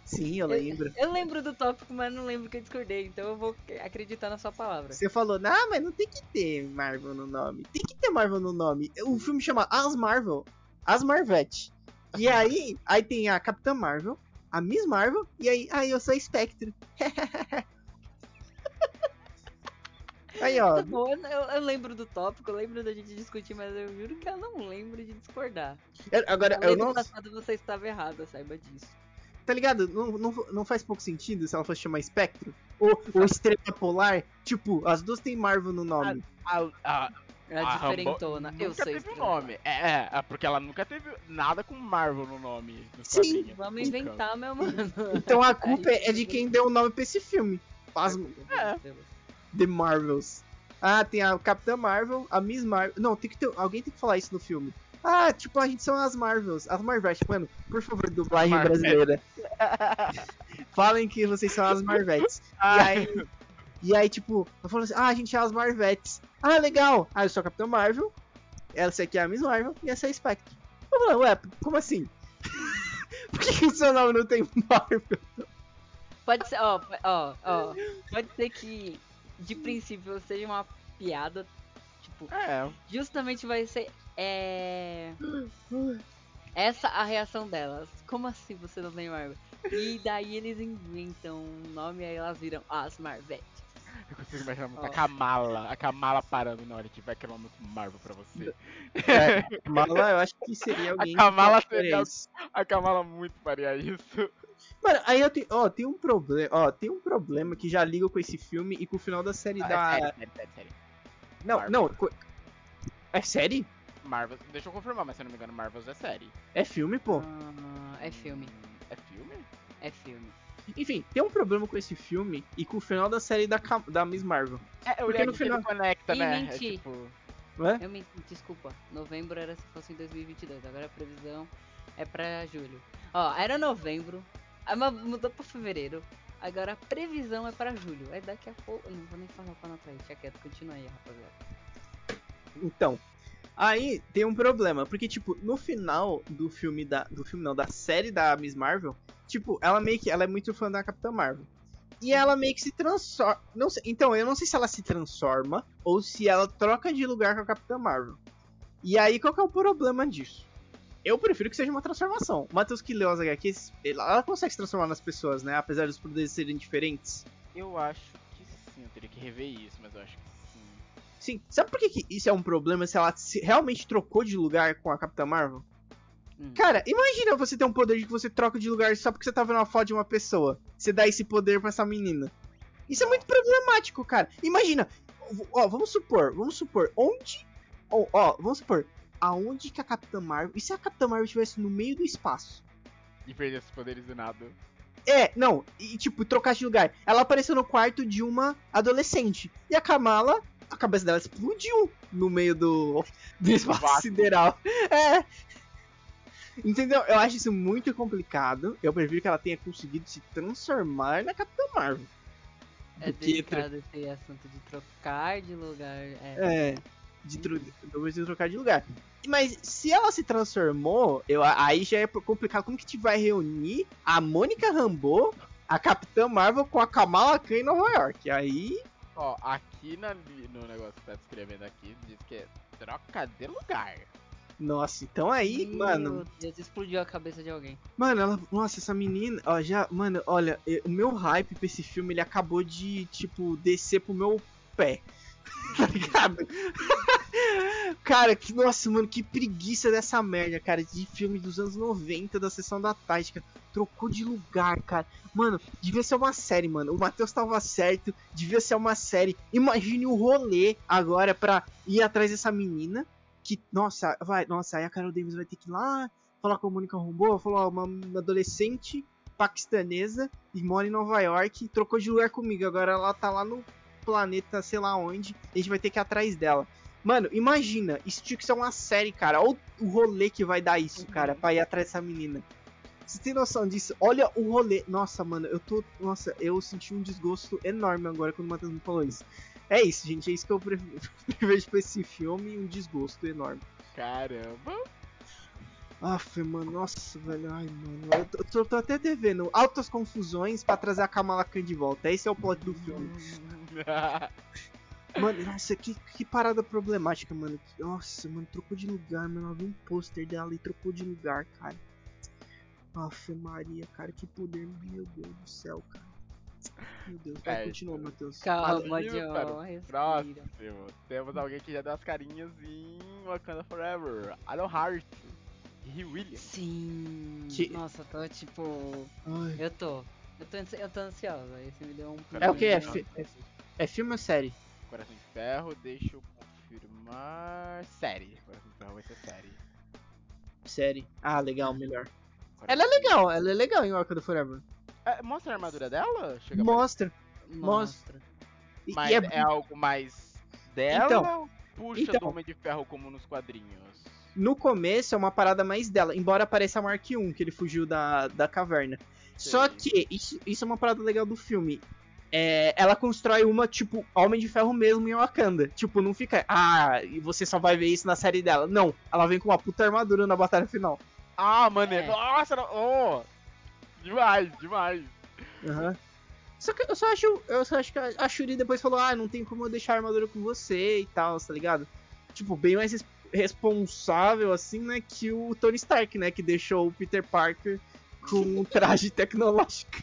sim, eu lembro. Eu lembro do tópico, mas não lembro que eu discordei, então eu vou acreditar na sua palavra. Você falou, ah, mas não tem que ter Marvel no nome. Tem que ter Marvel no nome. O filme chama As Marvel. As Marvete. E aí, aí tem a Capitã Marvel, a Miss Marvel, e aí, aí eu sou a Spectre. aí, ó. Tá bom, eu, eu lembro do tópico, eu lembro da gente discutir, mas eu juro que eu não lembro de discordar. eu- Agora, eu não. passado você estava errada, saiba disso. Tá ligado? Não, não, não faz pouco sentido se ela fosse chamar Spectro. Ou, ou Estrela Polar. Tipo, as duas têm Marvel no nome. A, a, Ela a diferentona. Rambeau Eu nunca sou teve um estrela. nome. É, é, é, porque ela nunca teve nada com Marvel no nome. Nos Sim. Vamos Nunca. inventar, meu mano. Então a culpa é de quem deu o nome pra esse filme. É. The Marvels. Ah, tem a Capitã Marvel, a Miss Marvel. Não, tem que ter. Alguém tem que falar isso no filme. Ah, tipo, a gente são as Marvels. As Marvete. Mano, por favor, dublagem brasileira. Falem que vocês são as Marvetes. E Ah, aí. E aí, tipo, eu falo assim, ah, a gente é as Marvetes. Ah, legal. Ah, eu sou a Capitã Marvel. Essa aqui é a Miss Marvel e essa é a Spectre. Eu falo, ué, como assim? Por que, que seu nome não tem Marvel? Pode ser, ó, ó, ó. Pode ser que de princípio seja uma piada. Tipo, É, justamente vai ser. É. Essa a reação delas. Como assim você não tem Marvel? E daí eles inventam um nome e aí elas viram as Marvetes. Muito Ó. a Kamala. A Kamala parando na hora que tiver aquele nome Marvel pra você. É, Mala, eu acho que seria alguém. que Kamala faria seria- isso. A Kamala muito faria isso. Mano, aí eu tenho. Ó, tem um problema. Ó, tem um problema que já liga com esse filme e com o final da série Ah, da. é sério, sério, sério, sério. Não, Marvel. não. co- É série? Marvel, deixa eu confirmar, mas se eu não me engano, Marvels é série. É filme, pô. Ah, é filme. Hum, É filme? É filme. Enfim, tem um problema com esse filme e com o final da série da, da Miss Marvel. É, eu Porque no final- conecta, Ih, né? É menti. tipo. Não é? Eu me desculpa. Novembro era se fosse em 2022. Agora a previsão é pra julho. Ó, era novembro. Ma- mudou pra fevereiro. Agora a previsão é pra julho. É daqui a pouco. eu Não vou nem falar pra não atrair. Deixa quieto, continua aí, rapaziada. Então. Aí tem um problema, porque, tipo, no final do filme da. Do filme não, da série da Miss Marvel, tipo, ela meio que. Ela é muito fã da Capitã Marvel. E ela meio que se transforma. Não sei, então, eu não sei se ela se transforma ou se ela troca de lugar com a Capitã Marvel. E aí, qual que é o problema disso? Eu prefiro que seja uma transformação. O Matheus que leu as HQs, ela consegue se transformar nas pessoas, né? Apesar dos poderes serem diferentes. Eu acho que sim, eu teria que rever isso, mas eu acho que sim. Sim, sabe por que, que isso é um problema se ela se- realmente trocou de lugar com a Capitã Marvel? Hum. Cara, imagina você ter um poder de que você troca de lugar só porque você tá vendo uma foto de uma pessoa. Você dá esse poder pra essa menina. Isso é muito problemático, cara. Imagina, ó, vamos supor, vamos supor, onde. Ó, ó, vamos supor, aonde que a Capitã Marvel. E se a Capitã Marvel estivesse no meio do espaço? E perder esses poderes do nada. É, não, e tipo, trocar de lugar. Ela apareceu no quarto de uma adolescente. E a Kamala, cabeça dela explodiu no meio do, do espaço sideral. É. Entendeu? Eu acho isso muito complicado. Eu prefiro que ela tenha conseguido se transformar na Capitã Marvel. É delicado esse assunto de trocar de lugar. É. É, de, tro de trocar de lugar. Mas se ela se transformou, eu, aí já é complicado. Como que te vai reunir a Mônica Rambeau, a Capitã Marvel com a Kamala Khan em Nova York? Aí. Ó, aqui na, no negócio que tá descrevendo aqui, diz que é troca de lugar. Nossa, então aí, Meu mano. Deus, explodiu a cabeça de alguém. Mano, ela. Nossa, essa menina. Ó, já. Mano, olha, o meu hype pra esse filme, ele acabou de, tipo, descer pro meu pé. tá ligado? cara, que. Nossa, mano, que preguiça dessa merda, cara. De filme dos anos 90 da sessão da cara. Trocou de lugar, cara. Mano, devia ser uma série, mano. O Matheus tava certo. Devia ser uma série. Imagine o rolê agora pra ir atrás dessa menina. Que, nossa, vai, nossa, aí a Carol Davis vai ter que ir lá falar com a Mônica Rambeau, falou, ó, uma, uma adolescente paquistanesa e mora em Nova York, trocou de lugar comigo, agora ela tá lá no planeta, sei lá onde, a gente vai ter que ir atrás dela. Mano, imagina, que ser uma série, cara, olha o rolê que vai dar isso, cara, pra ir atrás dessa menina. Você tem noção disso? Olha o rolê. Nossa, mano, eu tô. Nossa, eu senti um desgosto enorme agora quando o Matheus me falou isso. É isso, gente. É isso que eu pre- prevejo pra esse filme. Um desgosto enorme. Caramba. Aff, mano, nossa, velho, ai, mano, eu tô, tô- tô até devendo altas confusões pra trazer a Kamala Khan de volta, esse é o plot do filme. Mano, nossa, que, que parada problemática, mano, nossa, mano, trocou de lugar, mano, vi um pôster dela e trocou de lugar, cara. Aff, Maria, cara, que poder, meu Deus do céu, cara. Meu Deus, vai, É, continua, Matheus. Calma, John. Próximo, temos alguém que já deu as carinhas em Wakanda Forever. Alan Hart. E Williams. Sim. Que- Nossa, tô tipo. Ai. Eu tô. Eu tô, eu tô ansiosa. Esse me deu um. É o que? É, pouquinho- fi- é, é filme ou série? Coração de Ferro, deixa eu confirmar. Série. Coração de Ferro vai ser série. Série. Ah, legal, melhor. Coração Ela é de- legal, ela é legal em Wakanda Forever. É, mostra a armadura dela? Chega Mostra. Mostra. E- Mas e é... é- algo mais dela Então, ou puxa então. do Homem de Ferro como nos quadrinhos? No começo é uma parada mais dela, embora apareça a Mark 1, que ele fugiu da, da caverna. Só Sei. que isso, isso é uma parada legal do filme. É, ela constrói uma, tipo, Homem de Ferro mesmo em Wakanda. Tipo, não fica, ah, e você só vai ver isso na série dela. Não, ela vem com uma puta armadura na batalha final. Ah, mano, É. nossa, não- oh, demais, demais. Aham. Só que eu só acho, eu só acho que a Shuri depois falou, ah, não tem como eu deixar a armadura com você e tal, tá ligado? Tipo, bem mais res- responsável, assim, né, que o Tony Stark, né, que deixou o Peter Parker com um traje tecnológico.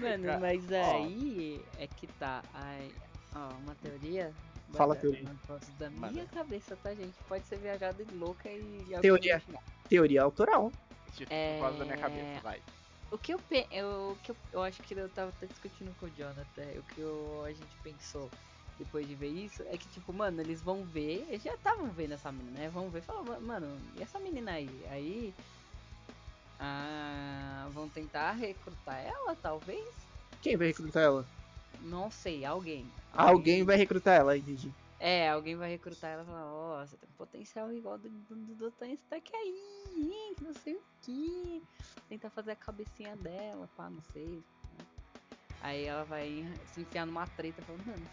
Mano, mas ó. aí é que tá. Ai, ó, uma teoria. Fala teoria. Da minha cabeça, tá, gente? Pode ser viajada e louca e. Teoria. Teoria autoral. Tipo, É. por causa da minha cabeça, vai. O que eu, pe- eu, o que eu, eu acho que eu tava até discutindo com o Jonathan, o que eu- a gente pensou depois de ver isso é que, tipo, mano, eles vão ver, eles já estavam vendo essa menina, né? Vão ver e falar, mano, e essa menina aí? Aí. Ah, vão tentar recrutar ela, talvez? Quem vai recrutar ela? Não sei, alguém. Alguém vai recrutar ela, entendi. É, alguém vai recrutar ela e falar, ó, você tem um potencial igual do, do, do, do Tony Stark aí, hein, que não sei o que. Tentar fazer a cabecinha dela, pá, não sei. né? Aí ela vai se enfiar numa treta falando, mano,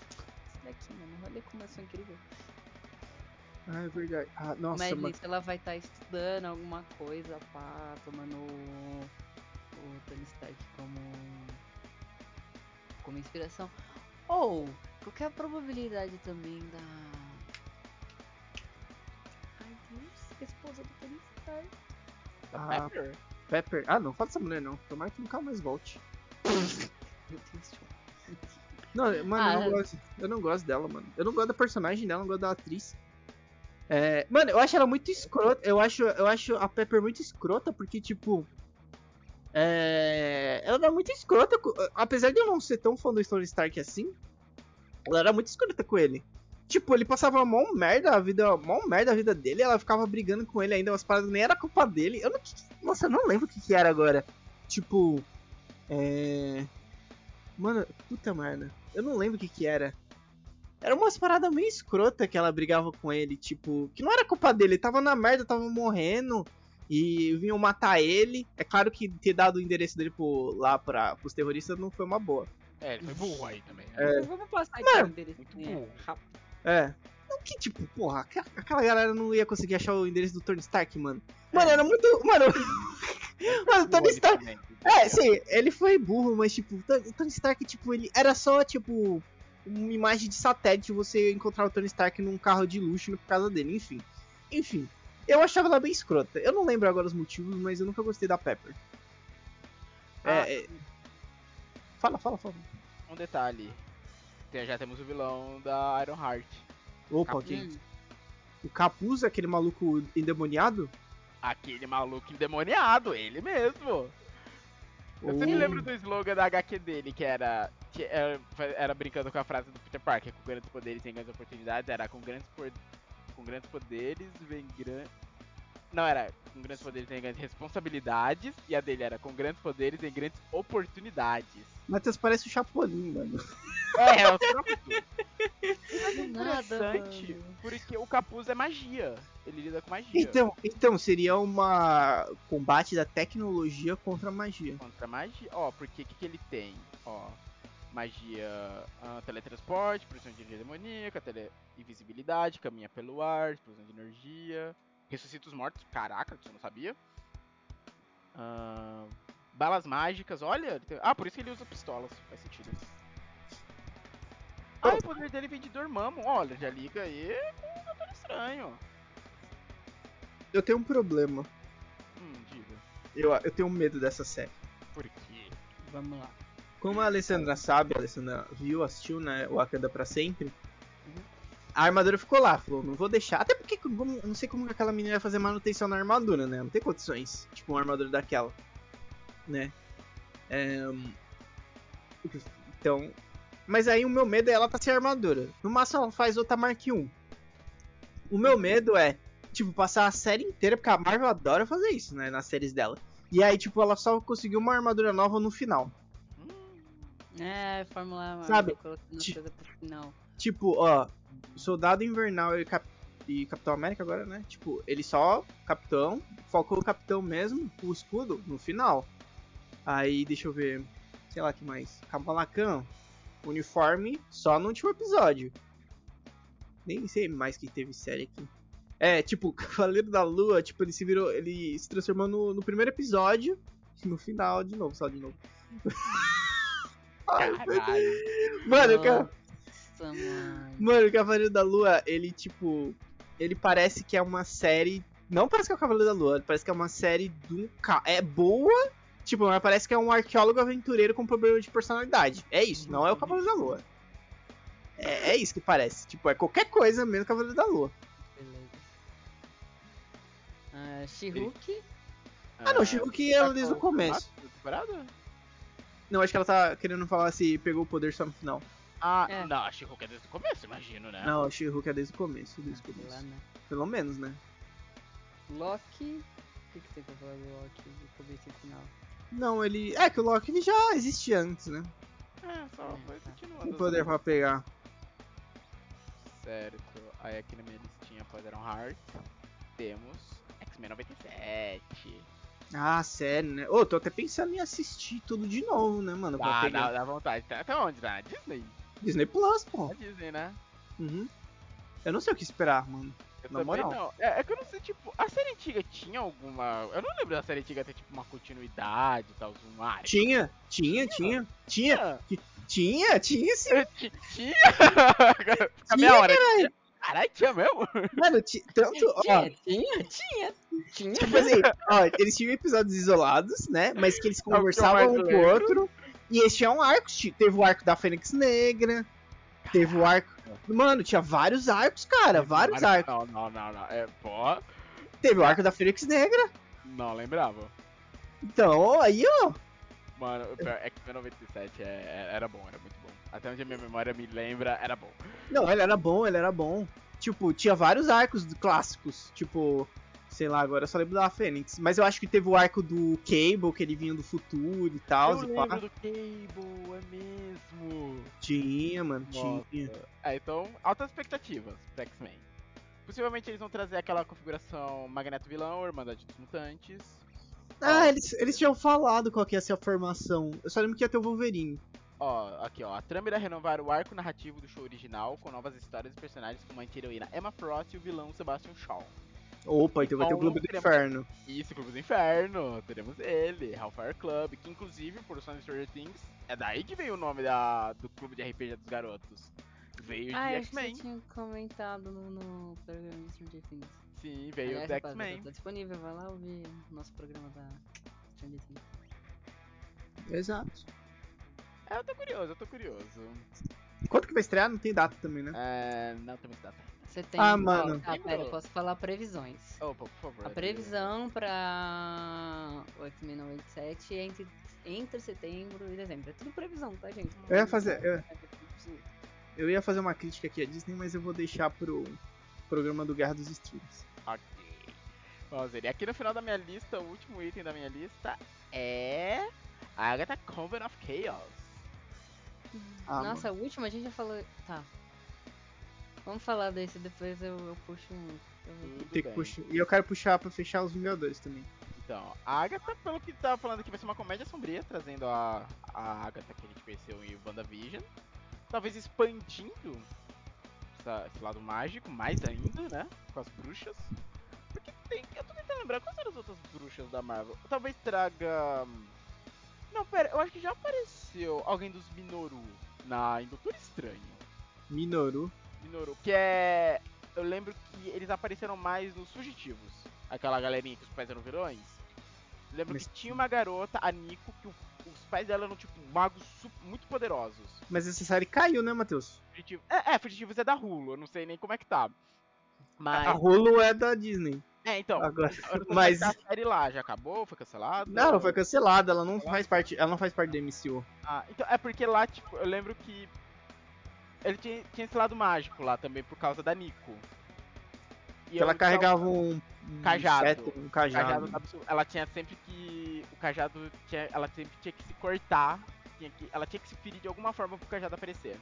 isso daqui, mano, olha como eu sou incrível. Ah, é verdade. Ah, nossa, Mas mano. nisso ela vai estar estudando alguma coisa, pá, tomando o, o Tony Stark como, como inspiração. Ou, qual que é a probabilidade também da. Ai Deus, esposa do Tony Stark. Ah, Pepper? Pepper. Ah, não, fala dessa mulher não. Tomara que nunca mais volte. Meu Deus. Não, mano, eu, Ah. não gosto, eu não gosto dela, mano. Eu não gosto da personagem dela, não gosto da atriz. É, mano, eu acho ela muito escrota. Eu acho, eu acho a Pepper muito escrota, porque, tipo. É, ela era muito escrota. Apesar de eu não ser tão fã do Tony Stark assim, ela era muito escrota com ele. Tipo, ele passava mó merda a vida, mó merda a vida dele, ela ficava brigando com ele ainda, umas paradas nem era culpa dele. Eu não, nossa, eu não lembro o que, que era agora. Tipo, é. Mano, puta merda. Eu não lembro o que que era. Era umas paradas meio escrota que ela brigava com ele, tipo, que não era culpa dele, ele tava na merda, tava morrendo e vinham matar ele. É claro que ter dado o endereço dele pro, lá pra, pros terroristas não foi uma boa. É, ele foi burro aí também. Né? É. Vamos passar aqui o endereço muito né, burro. É. Não que, tipo, porra, aquela, galera não ia conseguir achar o endereço do Tony Stark, mano. Mano, era muito. Mano. mano, o Tony Stark. É, sim, ele foi burro, mas, tipo, o Tony Stark, tipo, ele era só, tipo, uma imagem de satélite você encontrar o Tony Stark num carro de luxo por causa dele, enfim. Enfim, eu achava ela bem escrota. Eu não lembro agora os motivos, mas eu nunca gostei da Pepper. É, Ah, é... Fala, fala, fala. Um detalhe. Já temos o vilão da Iron Heart. Opa, Capuz. quem? O Capuz, aquele maluco endemoniado? Aquele maluco endemoniado, ele mesmo. Eu sempre lembro do slogan da HQ dele, que era, era. era brincando com a frase do Peter Parker, com grandes poderes e grandes oportunidades, era com grandes, por, com grandes poderes vem grandes. Não, era com grandes poderes vem grandes responsabilidades, e a dele era com grandes poderes vem grandes oportunidades. Matheus parece o Chapolin, mano. É, tudo. do nada, Interessante, mano. porque o capuz é magia. Ele lida com magia. Então, então, seria uma combate da tecnologia contra a magia. Contra magia. Ó, porque o que, que ele tem? Ó, magia, ah, teletransporte, produção de energia demoníaca, tele invisibilidade, caminha pelo ar, explosão de energia, ressuscita os mortos. Caraca, você não sabia? Ah, balas mágicas, olha. tem- Ah, por isso que ele usa pistolas. Faz sentido. Ah, o poder dele vem de Dormammu. Olha, já liga aí com Doutor Estranho. Eu tenho um problema. Hum, diga. Eu, eu tenho medo dessa série. Por quê? Vamos lá. Como a Alessandra sabe, a Alessandra viu, assistiu, né? O Wakanda pra sempre. Uhum. A armadura ficou lá, falou, não vou deixar. Até porque não sei como que aquela menina ia fazer manutenção na armadura, né? Não tem condições. Tipo, uma armadura daquela. Né? É, Então. Mas aí o meu medo é ela tá sem armadura. No máximo ela faz outra Mark 1. O meu medo é, tipo, passar a série inteira, porque a Marvel adora fazer isso, né? Nas séries dela. E aí, tipo, ela só conseguiu uma armadura nova no final. É, Fórmula 1. Sabe, final. Tipo, ó, Soldado Invernal e, Cap- e Capitão América agora, né? Tipo, ele só, Capitão, focou o Capitão mesmo, o escudo, no final. Aí, deixa eu ver, sei lá que mais. Kamala Khan, uniforme, só no último episódio. Nem sei mais que teve série aqui. É, tipo, Cavaleiro da Lua, tipo, ele se virou, ele se transformou no, no primeiro episódio, no final de novo, só de novo. Caralho. mano. Nossa, mano. Mano, o Cavaleiro da Lua, ele, tipo. Ele parece que é uma série. Não parece que é o Cavaleiro da Lua, parece que é uma série de um ca... É boa, tipo, mas parece que é um arqueólogo aventureiro com problema de personalidade. É isso, não é o Cavaleiro da Lua. É, é isso que parece. Tipo, é qualquer coisa menos Cavaleiro da Lua. Beleza. Ah, She-Hulk. Ah, não, She-Hulk é tá desde o começo. temporada? Não, acho que ela tá querendo falar se pegou o poder só no final. Ah, É. não, a She-Hulk é desde o começo, imagino, né? Não, a She-Hulk é desde o começo. Desde o lá, começo. né? Pelo menos, né? Loki. O que, que tem pra falar do Loki do começo e final? Não, ele. É que o Loki ele já existia antes, né? É, só É, foi tá. continuando. O poder pra pegar. Certo. Aí aqui na minha listinha após Iron Heart, temos X-Men 97. Ah, sério, né? Ô, tô até pensando em assistir tudo de novo, né, mano? Pra Dá, pegar. dá, dá vontade. Tá, tá onde? Tá Disney? Disney Plus, pô. Na Disney, né? Uhum. Eu não sei o que esperar, mano. Eu Na moral. não. É, é que eu não sei, tipo, a série antiga tinha alguma. Eu não lembro da série antiga ter, tipo, uma continuidade e tal, um ar. Tinha, tinha, tinha, tinha, tinha, tinha sim. Tinha? Tinha? Fica meia hora. Caralho, tinha mesmo? Mano, tanto, ó, Tinha, tinha, tinha. Tinha. tipo assim, ó, eles tinham episódios isolados, né? Mas que eles É que conversavam um com o outro. E eles tinham arcos, teve o arco da Fênix Negra, teve o arco. Mano, tinha vários arcos, cara, vários arcos. Não, não, não, não. É, pô. Teve o arco da Fênix Negra. Não lembrava. Então, aí, ó. Mano, o pior, X-Men 97 é, é- era bom, era muito bom. Até onde a minha memória me lembra, era bom. Não, ele era bom, ele era bom. Tipo, tinha vários arcos clássicos. Tipo, sei lá, agora eu só lembro da Fênix. Mas eu acho que teve o arco do Cable, que ele vinha do futuro e tal. eu e pá. lembro do Cable, é mesmo. Tinha, mano, Nossa. tinha. É, então, altas expectativas pra X-Men. Possivelmente eles vão trazer aquela configuração Magneto vilão, Irmandade dos Mutantes. Ah, eles, eles tinham falado qual que ia ser a formação. Eu só lembro que ia ter o Wolverine. Ó, aqui ó, a trama irá renovar o arco narrativo do show original com novas histórias e personagens como a anti-heroína Emma Frost e o vilão Sebastian Shaw. Opa, então vai ter o Então, Clube do teremos- Inferno. Isso, Clube do Inferno, teremos ele, Hellfire Club, que inclusive, por Sonic Stranger Things, é daí que veio o nome da, do clube de RPG dos garotos. Veio Ah, de X-Men. tinha comentado no, no programa do Stranger Things. Sim, veio Aliás, do X-Men. Tá disponível, vai lá ouvir o nosso programa da Stranger Things. Exato. É, eu tô curioso, eu tô curioso. Quanto que vai estrear? Não tem data também, né? É, não temos data ainda. Setembro. Ah, mano. Ah, pera, eu posso falar previsões. Opa, por favor. A previsão pra o X-Men 97 é entre, entre setembro e dezembro. É tudo previsão, tá, gente? Eu ia fazer- eu- Eu ia fazer uma crítica aqui à Disney, mas eu vou deixar pro programa do Guerra dos Streams. Ok. Vamos ver. E aqui no final da minha lista, o último item da minha lista é. Agatha Convent of Chaos. Ah, Nossa, o último a gente já falou. Tá. Vamos falar desse, depois eu, eu puxo um. eu- Tem que puxar. E eu quero puxar pra fechar os Vingadores também. Então, a Agatha, pelo que tava falando aqui, vai ser uma comédia sombria, trazendo a, a Agatha que a gente conheceu em WandaVision. Talvez expandindo essa- esse lado mágico mais ainda, né? Com as bruxas. Porque tem. Eu tô tentando lembrar quais eram as outras bruxas da Marvel. Talvez traga. Não, pera, eu acho que já apareceu alguém dos Minoru na, em Doutor Estranho. Minoru. Minoru, que é. Eu lembro que eles apareceram mais nos fugitivos. Aquela galerinha que os pais eram vilões. Eu lembro Mas- que tinha uma garota, a Nico, que o- os pais dela eram tipo magos muito poderosos. Mas essa série caiu, né, Matheus? Fugitivo- É, é, fugitivos é da Hulu, eu não sei nem como é que tá. Mas. A Hulu é da Disney. É, então. Agora, mas a série lá já acabou? Foi cancelada? não, ela foi cancelada, ela não faz parte, ela não faz parte do MCU. Ah, então é porque lá, tipo, eu lembro que. Ele tinha, tinha esse lado mágico lá também por causa da Nico. E ela carregava um, um Cajado. um cajado. cajado ela tinha sempre que. O cajado tinha. Ela sempre tinha que se cortar. Tinha que, ela tinha que se ferir de alguma forma pro cajado aparecer.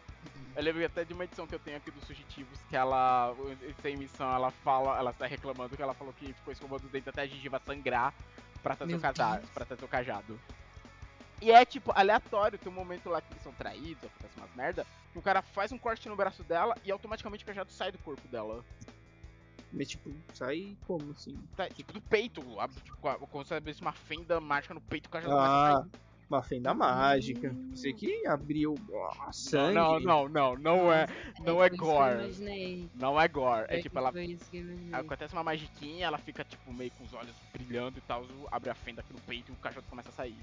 Eu lembro até de uma edição que eu tenho aqui dos fugitivos que ela. Sem missão, ela fala. Ela está reclamando que ela falou que ficou escovando os dentes até a gengiva sangrar pra trazer, Meu o cajado, pra trazer o cajado. E é tipo, aleatório, tem um momento lá que eles são traídos, acontece umas merda, que o cara faz um corte no braço dela e automaticamente o cajado sai do corpo dela. Mas tipo, sai como assim? Tá, tipo, do peito, tipo, como se abrisse uma fenda mágica no peito, o cajado Ah. Uma fenda mágica. Você que abriu ó, sangue. Não, não, não, não é, não é isso que eu gore. Não é gore. É É tipo, ela isso acontece uma magiquinha, ela fica tipo meio com os olhos brilhando e tal, abre a fenda aqui no peito e o cajado começa a sair.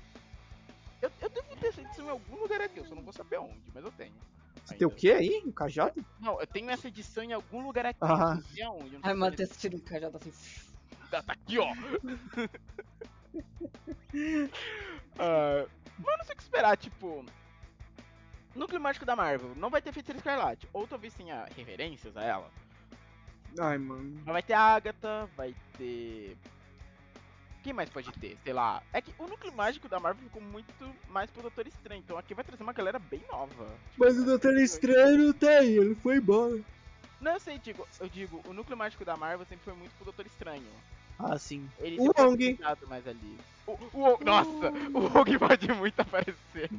Eu, eu devo ter essa edição em algum lugar aqui, eu só não vou saber onde, mas eu tenho. Você tem o que aí? Um cajado? Não, eu tenho essa edição em algum lugar aqui, Ah. eu não sei aonde. Eu não Ai, se Matheus tira um cajado assim. Tá, tá aqui, ó. Ah, mas não sei o que esperar, tipo. Núcleo mágico da Marvel não vai ter Feiticeira Escarlate, ou talvez tenha referências a ela. Ai, mano. Mas vai ter Agatha, vai ter. Quem mais pode ter? Sei lá. É que o núcleo mágico da Marvel ficou muito mais pro Doutor Estranho, então aqui vai trazer uma galera bem nova. Tipo, Mas o Doutor Estranho não aí, ele foi embora. Não, eu sei, digo, eu digo, o núcleo mágico da Marvel sempre foi muito pro Doutor Estranho. Ah, sim. Ele O Wong. mais ali. O, o, Wong- nossa, o Wong pode muito aparecer.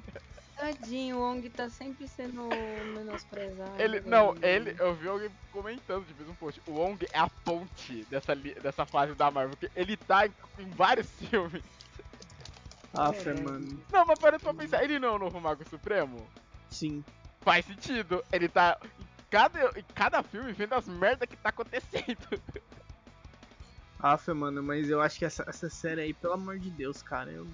Tadinho, o Ong tá sempre sendo menosprezado. Ele, não, ele, eu vi alguém comentando, tipo, um post. O Wong é a ponte dessa, dessa fase da Marvel, porque ele tá em, em vários filmes. Ah, É, mano. Não, mas para pra pensar, ele não é o novo Mago Supremo? Sim. Faz sentido. Ele tá em cada, em cada filme vendo as merdas que tá acontecendo. Aff, mano, mas eu acho que essa, essa série aí, pelo amor de Deus, cara, eu.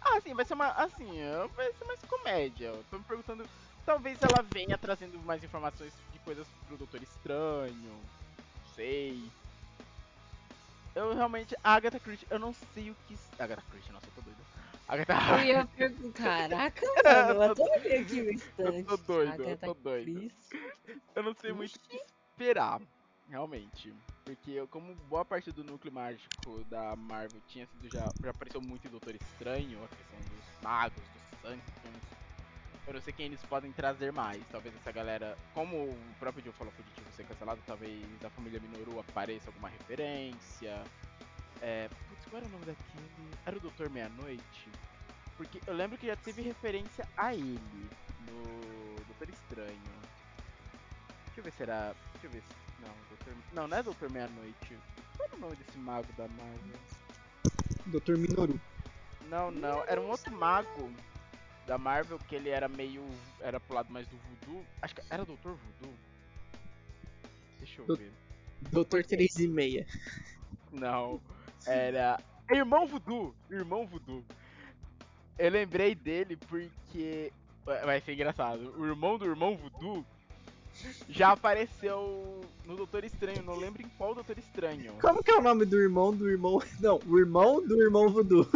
Ah, assim, vai ser uma. Assim, é, vai ser mais comédia. Eu tô me perguntando. Talvez ela venha trazendo mais informações de coisas pro Doutor Estranho. Não sei. Eu realmente. A Agatha Christie, eu não sei o que. Agatha Christie, nossa, eu tô doido. Agatha Eu ia perguntar, caraca, mano, eu vi aqui no instante. Eu tô doido, eu Agatha tô doido. Christie. Eu não sei muito o que esperar, realmente. Porque como boa parte do núcleo mágico da Marvel tinha sido já, já apareceu muito em Doutor Estranho, a questão dos magos, dos Sanctums. Eu não sei quem eles podem trazer mais. Talvez essa galera, como o próprio Joe falou fugitivo ser cancelado, talvez a família Minoru apareça alguma referência. É. Putz, qual era o nome daquele? Era o Doutor Meia-Noite? Porque eu lembro que já teve referência a ele no Doutor Estranho. Deixa eu ver se era. Deixa eu ver se. Não, Doutor... Não, não é Doutor Meia-Noite. Qual é o nome desse mago da Marvel? Dr. Minoru. Não, não. Era um outro mago da Marvel que ele era meio. Era pro lado mais do voodoo. Acho que era Doutor Voodoo. Deixa eu Do- ver. Dr. 3 e meia. Não. Era. Irmão Voodoo! Irmão Voodoo. Eu lembrei dele porque. Vai vai ser engraçado. O irmão do irmão Voodoo já apareceu no Doutor Estranho. Não lembro em qual Doutor Estranho. Como que é o nome do irmão do irmão. Não, o irmão do irmão voodoo.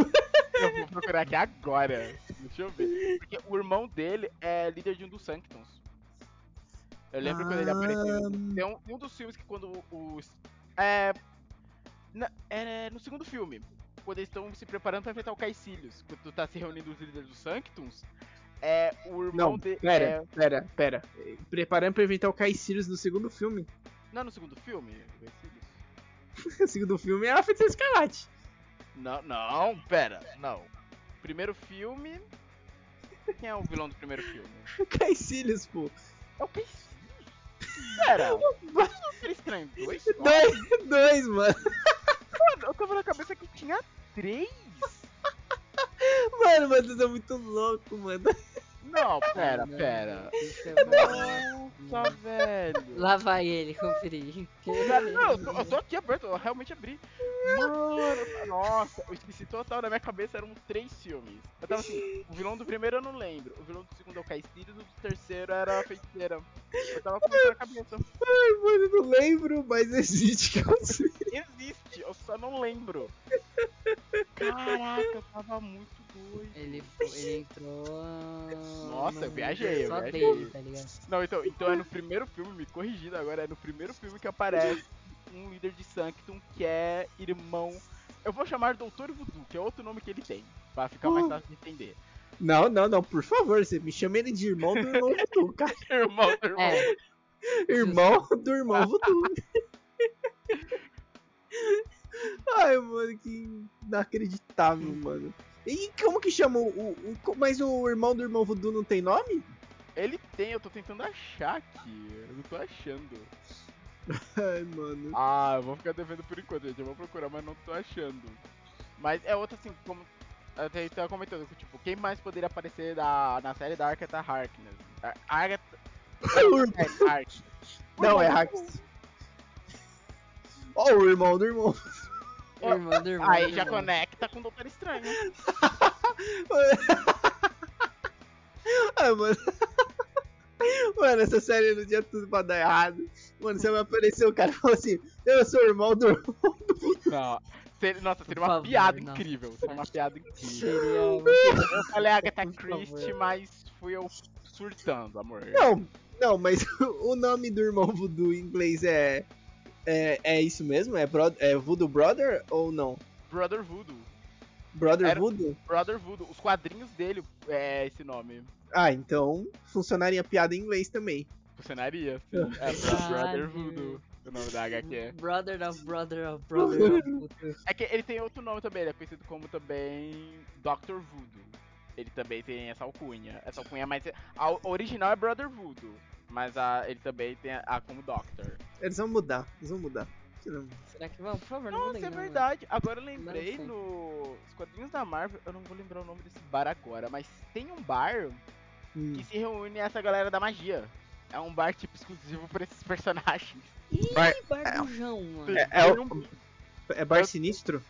Eu vou procurar aqui agora. Deixa eu ver. Porque o irmão dele é líder de um dos Sanctons. Eu lembro quando ele Ah. apareceu. Tem um, um dos filmes que quando os. É. na- é no segundo filme. Quando eles estão se preparando pra enfrentar o Caecilius. Quando tu tá se reunindo os líderes dos Sanctons. É o irmão Não, dele. pera, É... pera, pera. Preparando pra inventar o Caecilius no segundo filme. Não é no segundo filme? o segundo filme é a Feiticeira Escarlate. Não, não, pera. Não. Primeiro filme. Quem é o vilão do primeiro filme? O Caecilius, pô. É o Caecilius? Pera. Doutor Estranho 2? Dois, dois, mano. Mano, eu tava na cabeça que tinha três. Mano, mas você é muito louco, mano. Não, pera, Não, pera. isso é. Nossa, velho. Lá vai ele conferir. Não, eu tô, eu tô aqui aberto, eu realmente abri. Mano, nossa, eu esqueci total, na minha cabeça eram três filmes. Eu tava assim, o vilão do primeiro eu não lembro, o vilão do segundo é o Caecilius, o do terceiro era a feiticeira. Eu tava com isso na cabeça. Ai, mano, eu não lembro, mas existe Caecilius. Existe, eu só não lembro. Caraca, eu tava muito Ele, ele entrou. Nossa, no eu viajei, eu Só viajei. dele, tá ligado? Não, então, então é no primeiro filme, me corrigindo agora, é no primeiro filme que aparece um líder de Sanctum que é irmão. Eu vou chamar Doutor Voodoo, que é outro nome que ele tem, pra ficar mais Uh. fácil de entender. Não, não, não, por favor, você me chama ele de irmão do irmão voodoo, cara. Irmão do irmão. É, Irmão do irmão voodoo. Ai, mano, que inacreditável, mano. E como que chama o, o, o- Mas o irmão do irmão voodoo não tem nome? Ele tem, eu tô tentando achar aqui. Eu não tô achando. Ai, mano. Ah, eu vou ficar devendo por enquanto, gente. Eu vou procurar, mas não tô achando. Mas é outra assim, como. Eu até tava comentando, que, tipo, quem mais poderia aparecer da, na série da Agatha Harkness? A- Agatha. É, Harkness. Não, é Hax. Ó, o irmão do irmão. Irmão do irmão. Aí do já irmão. conecta com o Doutor Estranho. ah, mano. Mano, essa série não tinha tudo pra dar errado. Mano, você vai aparecer o cara e falar assim: Eu sou o irmão do. Não. Seria, nossa, seria uma favor, piada não. incrível. Seria uma piada incrível. Eu falei Agatha Christie, mas fui eu surtando, amor. Não, não, mas o nome do irmão voodoo em inglês é. É, é isso mesmo? É, bro, é Voodoo Brother ou não? Brother Voodoo. Brother Era- Voodoo? Brother Voodoo. Os quadrinhos dele é esse nome. Ah, então funcionaria a piada em inglês também. Funcionaria, sim. É Brother. Voodoo. O nome da HQ. Brother of Brother of Brother of Voodoo. É que ele tem outro nome também, ele é conhecido como também Dr. Voodoo. Ele também tem essa alcunha. Essa alcunha, mas a original é Brother Voodoo. Mas a, ele também tem a, a como Doctor. Eles vão mudar, eles vão mudar. Não- Será que vamos? Por favor, não Nossa, mudem, é não, verdade. Agora eu lembrei sei. nos quadrinhos da Marvel, eu não vou lembrar o nome desse bar agora, mas tem um bar Hum. que se reúne essa galera da magia. É um bar tipo exclusivo pra esses personagens. Ih, Bar- barbujão, mano. É, é Tem o- um- É Bar Sinistro?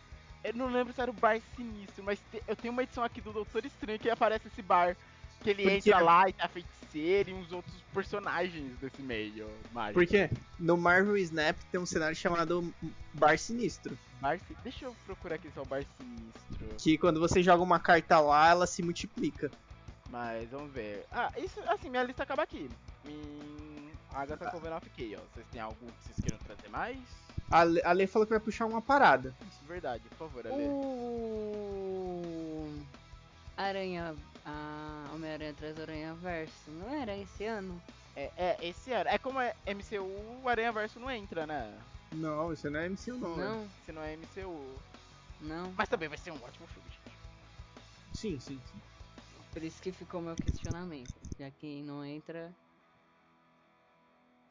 Eu não lembro se era o bar sinistro, mas te- eu tenho uma edição aqui do Doutor Estranho que aparece esse bar. Que ele Porque- entra lá e tá feiticeiro e uns outros personagens desse meio mágico. Porque no Marvel Snap tem um cenário chamado Bar Sinistro. Bar si- Deixa eu procurar aqui só o bar sinistro. Que quando você joga uma carta lá, ela se multiplica. Mas vamos ver. Ah, isso, assim, minha lista acaba aqui. Em Agatha Covenant fiquei, ó. Vocês têm algo que vocês queiram trazer mais? A Le, a Le falou que vai puxar uma parada. Isso, verdade, por favor, Ale. O. Aranha. A Homem-Aranha traz Aranha Verso. Não era esse ano? É, é, esse ano. É como é MCU, o Aranha Verso não entra, né? Não, isso não é MCU não. Não, Se não é MCU. não. Mas também vai ser um ótimo filme, gente. Sim, sim, sim. Por isso que ficou meu questionamento. Já quem não entra.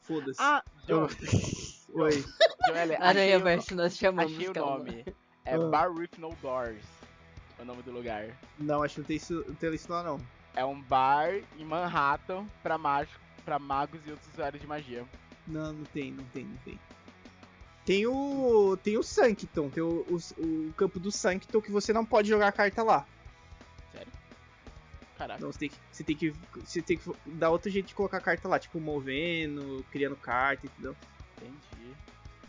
Foda-se. Ah, John, Oi. Achei Aranha Verso nós chamamos. achei o calma. nome. É Ah. Bar with No Doors. É o nome do lugar. Não, acho que não tem isso, não tem isso lá não. É um bar em Manhattan pra, mágico, pra magos e outros usuários de magia. Não, não tem, não tem, não tem. Tem o. Tem o Sancton, tem o, o, o campo do Sancton que você não pode jogar a carta lá. Sério? Caraca. Não, você tem, que, você tem que. Você tem que dar outro jeito de colocar a carta lá, tipo movendo, criando carta, entendeu? Entendi.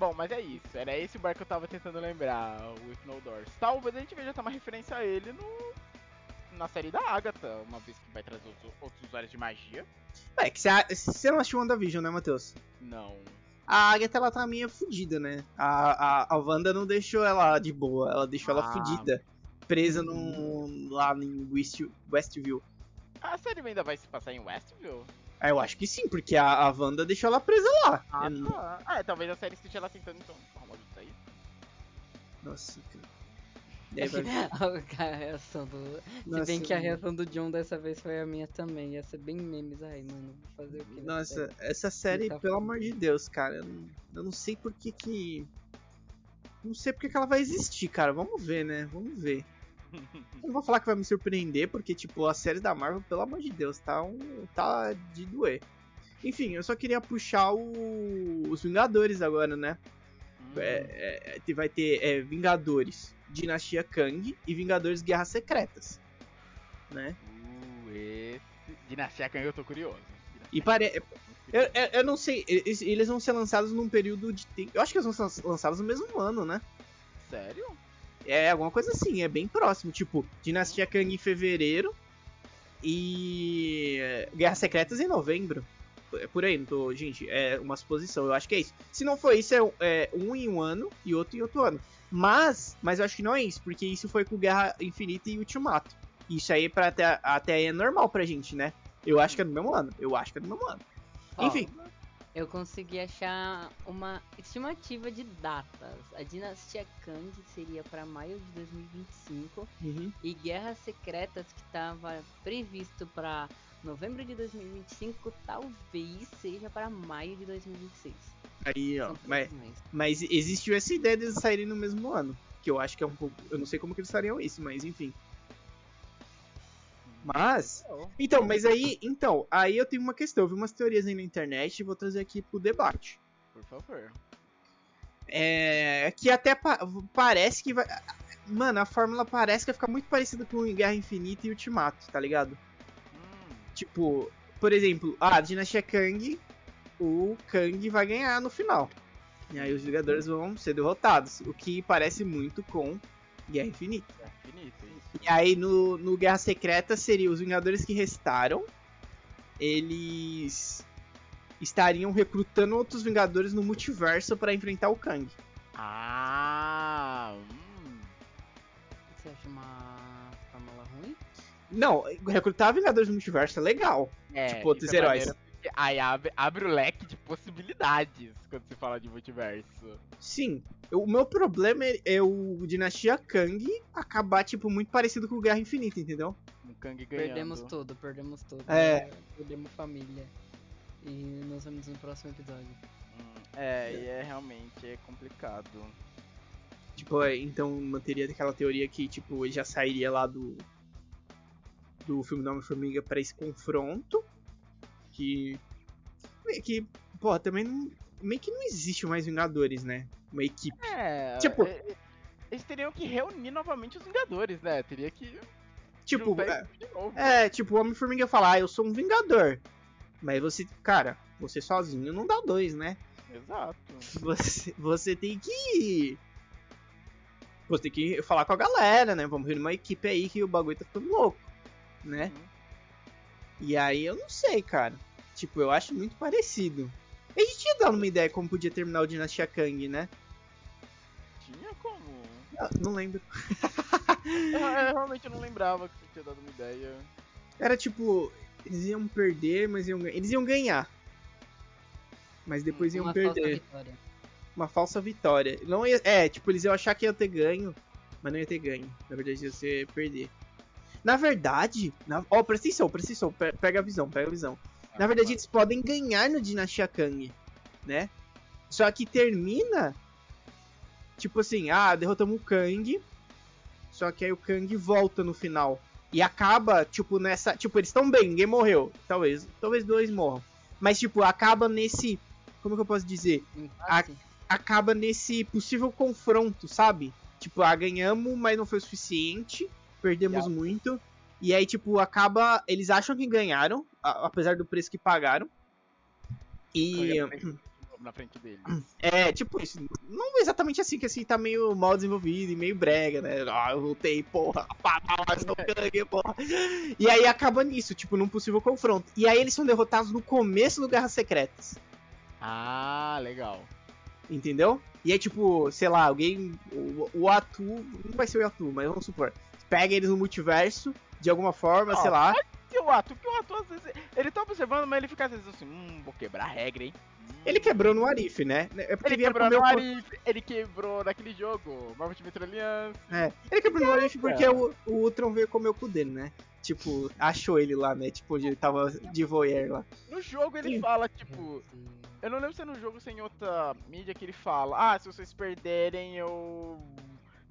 Bom, mas é isso. Era esse o bar que eu tava tentando lembrar, o With No Doors. Talvez a gente veja até uma referência a ele no na série da Agatha, uma vez que vai trazer outros, outros usuários de magia. É, que você, não assistiu WandaVision, né, Matheus? Não. A Agatha, ela tá meio fudida, né? A, a, a Wanda não deixou ela de boa, ela deixou ela Ah. fudida. Presa num, lá em West, Westview. A série ainda vai se passar em Westview? Ah, eu acho que sim, porque a, a Wanda deixou ela presa lá. Ah, Eu- tá. Ah, é, talvez a série esteja lá tentando então arrumar isso aí. Nossa, cara. Aí vai- a reação do. Nossa, Se bem que a reação do John dessa vez foi a minha também. Ia ser bem memes. Ai, mano, vou fazer o que? Nossa, essa série, Tá pelo amor de Deus, cara, eu não, eu não sei por que que... Não sei por que que ela vai existir, cara. Vamos ver, né? Vamos ver. Não vou falar que vai me surpreender, porque, tipo, a série da Marvel, pelo amor de Deus, tá, um, tá de doer. Enfim, eu só queria puxar o- os Vingadores agora, né? Hum, É, é, vai ter é, Vingadores Dinastia Kang e Vingadores Guerras Secretas, né? Uh, esse. Dinastia Kang eu tô curioso. E pare... Eu, eu, eu não sei, eles, eles vão ser lançados num período de tempo. Eu acho que eles vão ser lançados no mesmo ano, né? Sério? É alguma coisa assim, é bem próximo. Tipo, Dinastia Kang em fevereiro e é, Guerras Secretas em novembro. É por aí, não tô. Gente, é uma suposição, eu acho que é isso. Se não for isso, é, é um em um ano e outro em outro ano. Mas, mas eu acho que não é isso, porque isso foi com Guerra Infinita e Ultimato. Isso aí pra até, até é normal pra gente, né? Eu acho que é no mesmo ano. Eu acho que é no mesmo ano. Enfim. Eu consegui achar uma estimativa de datas. A Dinastia Kang seria para maio de 2025 Uhum. e Guerras Secretas que estava previsto para novembro de 2025 talvez seja para maio de 2026. Aí, ó. Mas, mas existiu essa ideia deles saírem no mesmo ano. Que eu acho que é um pouco. Eu não sei como que eles fariam isso, mas enfim. Mas. Então, mas aí. Então, aí eu tenho uma questão. Eu vi umas teorias aí na internet e vou trazer aqui pro debate. Por favor. É. Que até pa- parece que vai. Mano, a fórmula parece que vai ficar muito parecida com Guerra Infinita e Ultimato, tá ligado? Hum, Tipo, por exemplo, a Dinastia Kang, o Kang vai ganhar no final. E aí os Vingadores vão ser derrotados. O que parece muito com Guerra Infinita. é infinito isso. E aí no, no Guerra Secreta seria os Vingadores que restaram. Eles estariam recrutando outros Vingadores no multiverso pra enfrentar o Kang. Ah, hum. Você acha uma fórmula ruim? Não, recrutar Vingadores no multiverso é legal. É, Tipo, outros é heróis. porque Aí abre, abre o leque possibilidades quando se fala de multiverso. Sim. O meu problema é, é o Dinastia Kang acabar, tipo, muito parecido com o Guerra Infinita, entendeu? Um Kang ganhando. Perdemos tudo, perdemos tudo. É. né? Perdemos família. E nos vemos no próximo episódio. Hum, é, e é realmente é complicado. Tipo, é, então manteria aquela teoria que, tipo, ele já sairia lá do. Do filme da Homem-Formiga pra esse confronto. Que. Que, porra, também não. Meio que não existe mais Vingadores, né? Uma equipe. É, Tipo- é, eles teriam que reunir novamente os Vingadores, né? Teria que Tipo, é, isso de novo. é, tipo, o Homem-Formiga fala, ah, eu sou um Vingador. Mas você, cara, você sozinho não dá dois, né? Exato. Você, você tem que. Você tem que falar com a galera, né? Vamos reunir uma equipe aí que o bagulho tá ficando louco, né? Uhum. E aí eu não sei, cara. Tipo, eu acho muito parecido. A gente tinha dado uma ideia como podia terminar o Dinastia Kang, né? Tinha como? Ah, Não lembro. eu, eu realmente não lembrava que você tinha dado uma ideia. Era tipo, eles iam perder, mas iam ganhar. Eles iam ganhar. Mas depois iam Uma falsa perder. vitória. Uma falsa vitória. Não ia, é, tipo, eles iam achar que ia ter ganho, mas não ia ter ganho. Na verdade ia ser perder. Na verdade, na... ó, presta atenção, presta atenção, pe- pega a visão, pega a visão. Na verdade, eles podem ganhar no Dinastia Kang, né? Só que termina. Tipo assim, ah, derrotamos o Kang. Só que aí o Kang volta no final. E acaba, tipo, nessa. Tipo, eles estão bem, ninguém morreu. Talvez. Talvez dois morram. Mas, tipo, acaba nesse. Como que eu posso dizer? Empate? Acaba nesse possível confronto, sabe? Tipo, ah, ganhamos, mas não foi o suficiente. Perdemos Yeah. muito. E aí, tipo, acaba. Eles acham que ganharam, a- apesar do preço que pagaram. E. na frente dele. É, tipo isso. Não exatamente assim, que assim tá meio mal desenvolvido e meio brega, né? Ah, eu voltei, porra, porra. E aí acaba nisso, tipo, num possível confronto. E aí eles são derrotados no começo do Guerras Secretas. Ah, legal. Entendeu? E aí, tipo, sei lá, alguém. O, o Atu. Não vai ser o Atu, mas vamos supor. Pega eles no multiverso, de alguma forma, sei Ó, lá. E o ato? Que o ato às vezes. Ele tá observando, mas ele fica às vezes assim, hum, vou quebrar a regra, hein? Hum. Ele quebrou no Arif, né? É porque Ele quebrou no Arif, ele quebrou naquele jogo, Marvel Ultimate Alliance. É, ele quebrou no Arif porque o, o Ultron veio comer o cu dele, né? Tipo, achou ele lá, né? Tipo, onde ele tava de voyeur lá. No jogo ele Sim. fala, tipo. Eu não lembro se é no jogo ou se é em outra mídia que ele fala, ah, se vocês perderem, eu.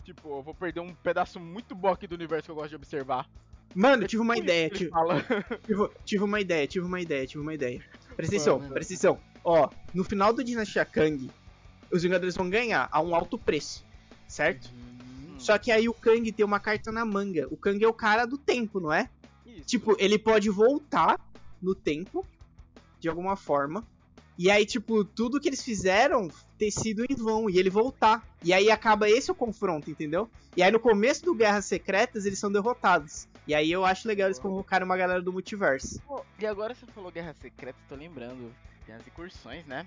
Tipo, eu vou perder um pedaço muito bom aqui do universo que eu gosto de observar. Mano, tive uma ideia, tive, fala. tive, tive uma ideia, tive uma ideia, tive uma ideia. Presta atenção, Mano. presta atenção. Ó, no final do Dinastia Kang, os Vingadores vão ganhar a um alto preço, certo? Uhum. Só que aí o Kang tem uma carta na manga. O Kang é o cara do tempo, não é? Isso. Tipo, ele pode voltar no tempo, de alguma forma. E aí, tipo, tudo que eles fizeram ter sido em vão, e ele voltar. E aí acaba esse o confronto, entendeu? E aí no começo do Guerras Secretas, eles são derrotados. E aí eu acho legal eles convocarem uma galera do multiverso. Pô, e agora você falou Guerra Secreta, tô lembrando. Tem as incursões, né?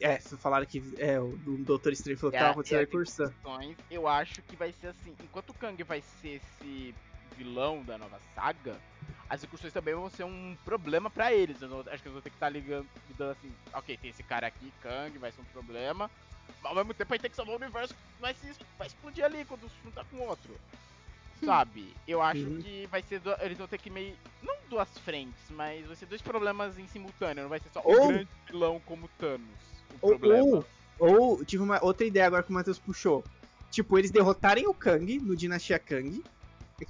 É, falaram que é, o do Doutor Estranho falou que É, tava acontecendo a incursão. Incursões, eu acho que vai ser assim. Enquanto o Kang vai ser esse vilão da nova saga, as incursões também vão ser um problema pra eles. Não- acho que eles vão ter que estar ligando, lidando assim, ok, tem esse cara aqui, Kang, vai ser um problema. Mas ao mesmo tempo vai ter que salvar o universo, vai, se, vai explodir ali quando se juntar com outro. Sabe? Eu acho Uhum. que vai ser. du- Eles vão ter que meio. Não duas frentes, mas vai ser dois problemas em simultâneo. Não vai ser só Ou- um grande vilão como Thanos. O Ou, problema. ou, ou tive uma outra ideia agora que o Matheus puxou. Tipo, eles derrotarem o Kang no Dinastia Kang.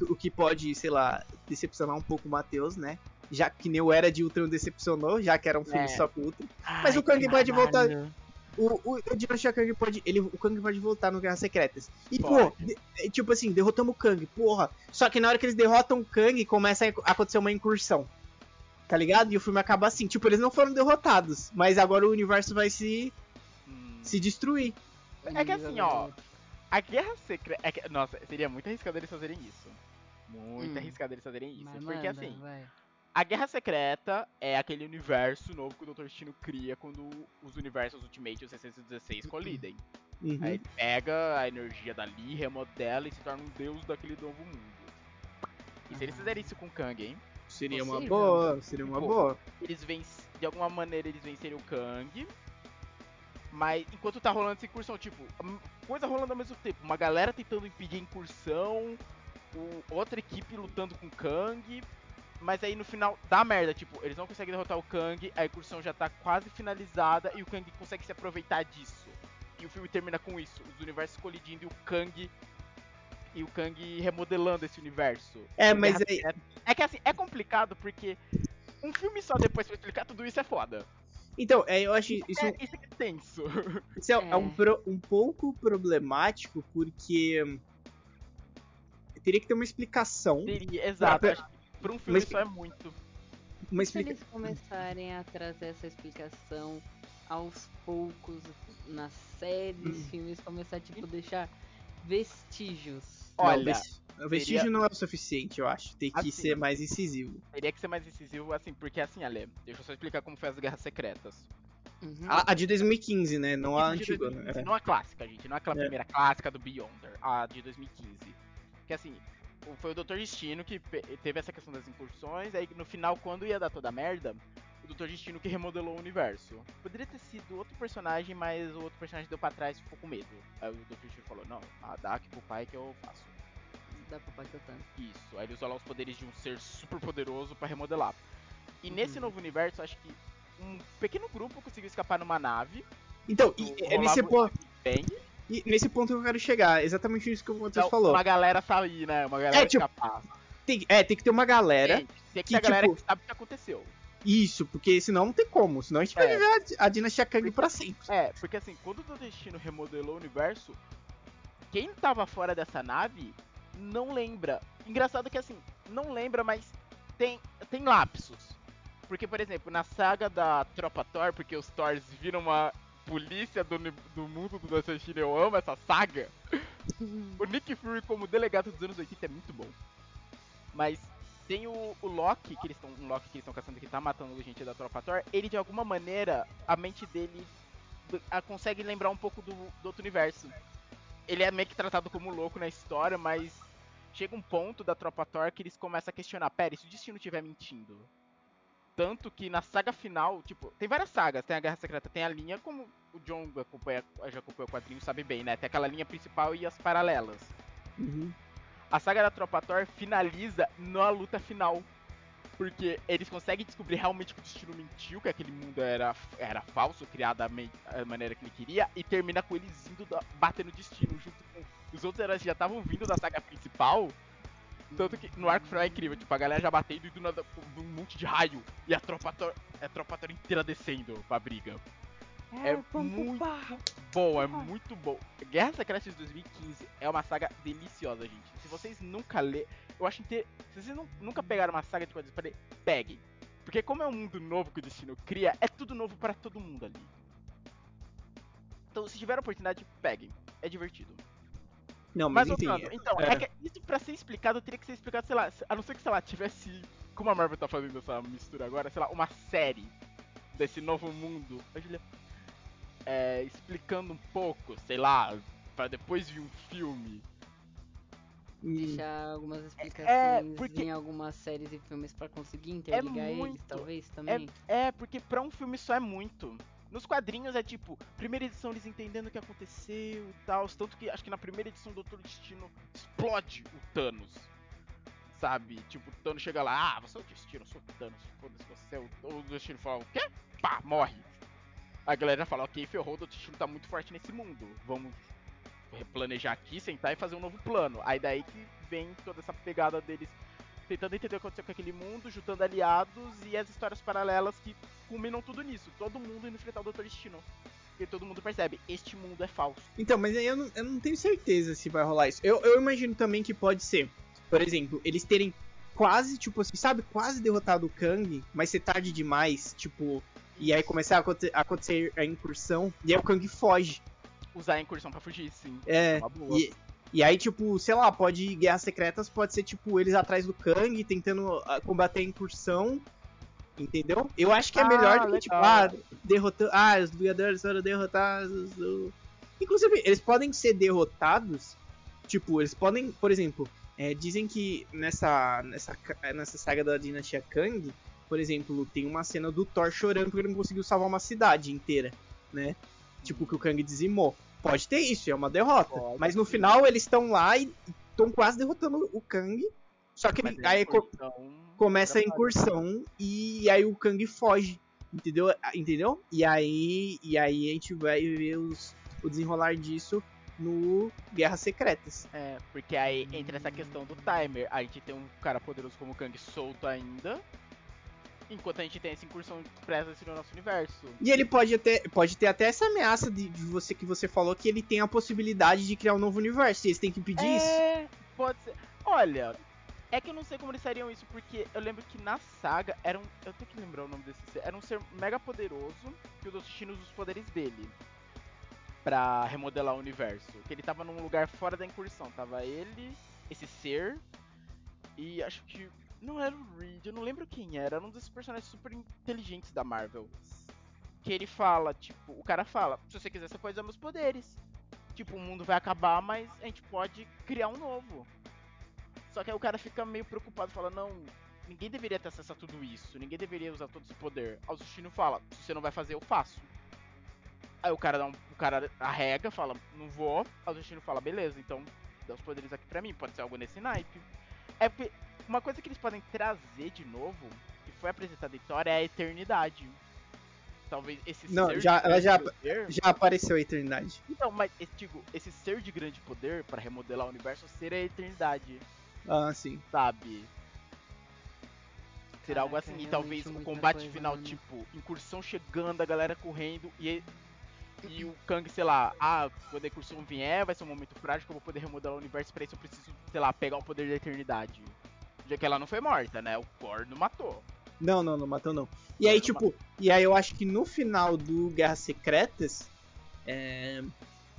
O que pode, sei lá, decepcionar um pouco o Matheus, né? Já que nem o Era de Ultron decepcionou, já que era um filme É. só com o Ultron. Mas o Kang pode voltar. O, o, o Dinastia Kang pode. Ele, o Kang pode voltar no Guerras Secretas. E, pô, Pode. de- é, tipo assim, derrotamos o Kang, porra. Só que na hora que eles derrotam o Kang, começa a acontecer uma incursão. Tá ligado? E o filme acaba assim. Tipo, eles não foram derrotados. Mas agora o universo vai se, Hum. se destruir. É que assim, ó, A Guerra Secreta. É que- nossa, seria muito arriscado eles fazerem isso. Muito Hum. arriscado eles fazerem isso. Mas porque manda, assim, vai. a Guerra Secreta é aquele universo novo que o Dr. Destino cria quando os universos Ultimate e os 616 colidem. Uhum. Aí ele pega a energia dali, remodela e se torna um deus daquele novo mundo. E se eles fizerem isso com Kang, hein? Seria uma Possível. boa, seria uma Pô. boa. Eles venc... De alguma maneira eles vencerem o Kang. Mas enquanto tá rolando essa incursão, tipo, coisa rolando ao mesmo tempo. Uma galera tentando impedir a incursão, outra equipe lutando com o Kang. Mas aí no final dá merda, tipo, eles não conseguem derrotar o Kang, a incursão já tá quase finalizada e o Kang consegue se aproveitar disso. E o filme termina com isso, os universos colidindo e o Kang. E o Kang remodelando esse universo. É, mas aí- Secreta. É que assim, é complicado porque um filme só depois pra explicar tudo isso é foda. Então, é, eu acho isso, É, isso é tenso. isso é, é É. um, pro- um pouco problemático porque teria que ter uma explicação, Seria, exato. pra- acho que pra um filme mas- só é muito. uma Se explica... eles começarem a trazer essa explicação aos poucos nas séries, Hum. filmes, começar tipo deixar vestígios. Não, Olha, ves- o vestígio não é o suficiente, eu acho. Tem que Assim. ser mais incisivo. teria que ser mais incisivo, assim, porque assim, Ale, deixa eu só explicar como foi as Guerras Secretas. Uhum. A, a de 2015, né? Não a de antiga, 2015, né? Não a clássica, gente. Não aquela É. primeira clássica do Beyonder, a de 2015. Que assim, foi o Dr. Destino que teve essa questão das incursões, aí no final, quando ia dar toda a merda, o Dr. Destino que remodelou o universo. Poderia ter sido outro personagem, mas o outro personagem deu pra trás e ficou com medo. Aí o Dr. Destino falou, não, dá aqui pro pai que eu faço. Da Papacotã. Isso, aí ele usa lá os poderes de um ser super poderoso pra remodelar. E nesse Uhum. novo universo, acho que um pequeno grupo conseguiu escapar numa nave. Então, e, é nesse, Olavo po Bang. e nesse ponto que eu quero chegar. Exatamente isso que o Matheus Então, falou. uma galera sair, né? Uma galera É, tipo, escapar. Tem, é, tem que ter uma galera. Tem, tem que que, ter a galera tipo, que sabe o que aconteceu. Isso, porque senão não tem como. Senão a gente vai É. viver a, a dinastia Kang pra sempre. É, porque assim, quando o Destino remodelou o universo, quem tava fora dessa nave não lembra. Engraçado que assim, não lembra, mas tem, tem lapsos. Porque, por exemplo, na saga da Tropa Thor, porque os Thors viram uma polícia do, do mundo do Destino, eu amo essa saga. O Nick Fury como delegado dos anos 80 é muito bom. Mas tem o, o Loki, que eles estão. Um Loki que eles estão caçando que tá matando gente da Tropa Thor, ele de alguma maneira, a mente dele a- consegue lembrar um pouco do, do outro universo. Ele é meio que tratado como louco na história, mas chega um ponto da Tropa Thor que eles começam a questionar, pera, e se o destino estiver mentindo? Tanto que na saga final, tipo, tem várias sagas, tem a Guerra Secreta, tem a linha, como o John acompanha, já acompanhou o quadrinho, sabe bem, né? Tem aquela linha principal e as paralelas. Uhum. A saga da Tropa Thor finaliza na luta final. Porque eles conseguem descobrir realmente que o destino mentiu, que aquele mundo era, era falso, criado da maneira que ele queria, e termina com eles indo da, bater no destino, junto com os outros heróis que já estavam vindo da saga principal. Tanto que no arco final é incrível, tipo, a galera já batendo e do nada um monte de raio, e a Tropa a Tropa inteira descendo pra briga. É muito bom, é muito bom. Guerra Secreta de 2015 é uma saga deliciosa, gente. Se vocês nunca ler, eu acho que se vocês nu- nunca pegaram uma saga de quadrinhos para ler, peguem. Porque como é um mundo novo que o Destino cria, é tudo novo para todo mundo ali. Então, se tiver a oportunidade, peguem. É divertido. Não, mas, Mas enfim. então, é era. que isso pra ser explicado teria que ser explicado, sei lá, a não ser que, sei lá, tivesse, como a Marvel tá fazendo essa mistura agora, sei lá, uma série desse novo mundo. Ô, Julia, é, explicando um pouco, sei lá, pra depois vir um filme. Hum, Deixar algumas explicações porque- em algumas séries e filmes pra conseguir interligar eles, muito, talvez também. É, porque pra um filme só é muito. Nos quadrinhos é tipo, primeira edição eles entendendo o que aconteceu e tal. Tanto que acho que na primeira edição do Doutor Destino explode o Thanos. Sabe? Tipo, o Thanos chega lá, ah, você é o Destino, eu sou o Thanos, foda-se, você é o. O Destino fala, o quê? Pá, morre. A galera fala, ok, ferrou, o Destino tá muito forte nesse mundo. Vamos replanejar aqui, sentar e fazer um novo plano. Aí daí que vem toda essa pegada deles tentando entender o que aconteceu com aquele mundo, juntando aliados e as histórias paralelas que culminam tudo nisso. Todo mundo indo enfrentar o Doutor Destino. Porque todo mundo percebe, este mundo é falso. Então, mas aí eu não, eu não tenho certeza se vai rolar isso. Eu, eu imagino também que pode ser, por exemplo, eles terem quase, tipo assim, sabe, quase derrotado o Kang, mas ser tarde demais, tipo, e aí começar a aconte- a acontecer a incursão, e aí o Kang foge. Usar a incursão pra fugir, sim. É, uma boa. e, e aí, tipo, sei lá, pode. Guerras Secretas pode ser, tipo, eles atrás do Kang, tentando ah, combater a incursão. Entendeu? Eu acho que é Ah, melhor do que, tipo, ah, derrotando. Ah, os Vingadores foram derrotados. Inclusive, eles podem ser derrotados. Tipo, eles podem, por exemplo, é, dizem que nessa, nessa, nessa saga da dinastia Kang, por exemplo, tem uma cena do Thor chorando porque ele não conseguiu salvar uma cidade inteira, né? Tipo, que o Kang dizimou. Pode ter isso, é uma derrota. Pode, Mas no final eles estão lá e estão quase derrotando o Kang. Só que ele- aí co- começa a incursão e aí o Kang foge. Entendeu? Entendeu? E aí, e aí a gente vai ver os, o desenrolar disso no Guerras Secretas. É, porque aí entra essa questão do timer. A gente tem um cara poderoso como o Kang solto ainda. Enquanto a gente tem essa incursão expressa assim, no nosso universo. E ele pode ter, pode ter até essa ameaça de, de você que você falou que ele tem a possibilidade de criar um novo universo. E eles têm que impedir isso. É, pode ser. Olha, é que eu não sei como eles fariam isso, porque eu lembro que na saga era um. Eu tenho que lembrar o nome desse ser. Era um ser mega poderoso que o Destino usa os poderes dele pra remodelar o universo. Que ele tava num lugar fora da incursão. Tava ele, esse ser, e acho que. Não era o Reed, eu não lembro quem era, era um desses personagens super inteligentes da Marvel. Que ele fala, tipo, o cara fala, se você quiser você pode usar meus poderes. Tipo, o mundo vai acabar, mas a gente pode criar um novo. Só que aí o cara fica meio preocupado, fala, não, ninguém deveria ter acesso a tudo isso, ninguém deveria usar todo esse poder. Aí o fala, se você não vai fazer, eu faço. Aí o cara dá um, o cara arrega, fala, não vou. Aí o fala, beleza, então dá os poderes aqui pra mim. Pode ser algo nesse naipe. É porque uma coisa que eles podem trazer de novo, que foi apresentado em Thor, é a eternidade. Talvez esse Não, ser já- de ela grande já- poder... Já apareceu a eternidade. Então, mas esse, digo, esse ser de grande poder pra remodelar o universo seria a eternidade, Ah, sim. sabe? Será algo assim, e talvez o muita combate coisa, final, né? tipo, incursão chegando, a galera correndo e, e o Kang, sei lá, ah, quando a incursão vier, vai ser um momento frágil que eu vou poder remodelar o universo, pra isso eu preciso, sei lá, pegar o poder da eternidade. Já que ela não foi morta, né? O Thor não matou. Não, não, não matou não. E aí, Não, tipo, e aí eu acho que no final do Guerras Secretas, é,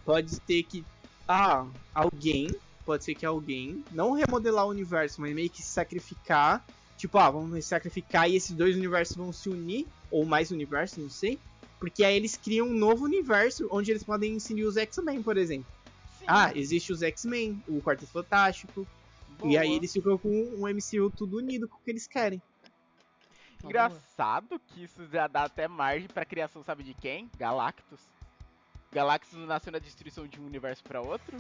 pode ter que. Ah, alguém, pode ser que alguém, não remodelar o universo, mas meio que sacrificar. Tipo, ah, vamos sacrificar e esses dois universos vão se unir, ou mais universos, não sei. Porque aí eles criam um novo universo onde eles podem inserir os X-Men, por exemplo. Sim, Ah, existe os X-Men, o Quarteto Fantástico. E aí eles ficam com um MCU tudo unido com o que eles querem. Uma Engraçado que isso já dá até margem pra criação, sabe de quem? Galactus. Galactus nasceu na destruição de um universo pra outro.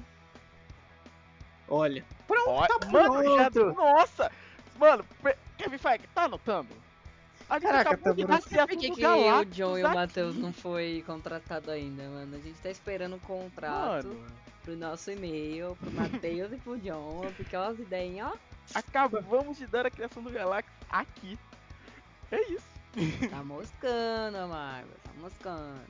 Olha. Ó, tá mano, já. pronto. Nossa! Mano, Kevin Feige, tá anotando? A gente Caraca, acabou tá de dar a pronto. criação Por que, que John e o. Matheus não foi contratado ainda, mano? A gente tá esperando um contrato Mano, pro nosso e-mail, pro Matheus e pro John, porque ó, as ideias, ó, acabamos de dar a criação do Galactus aqui. É isso. tá moscando, Marvel, tá moscando.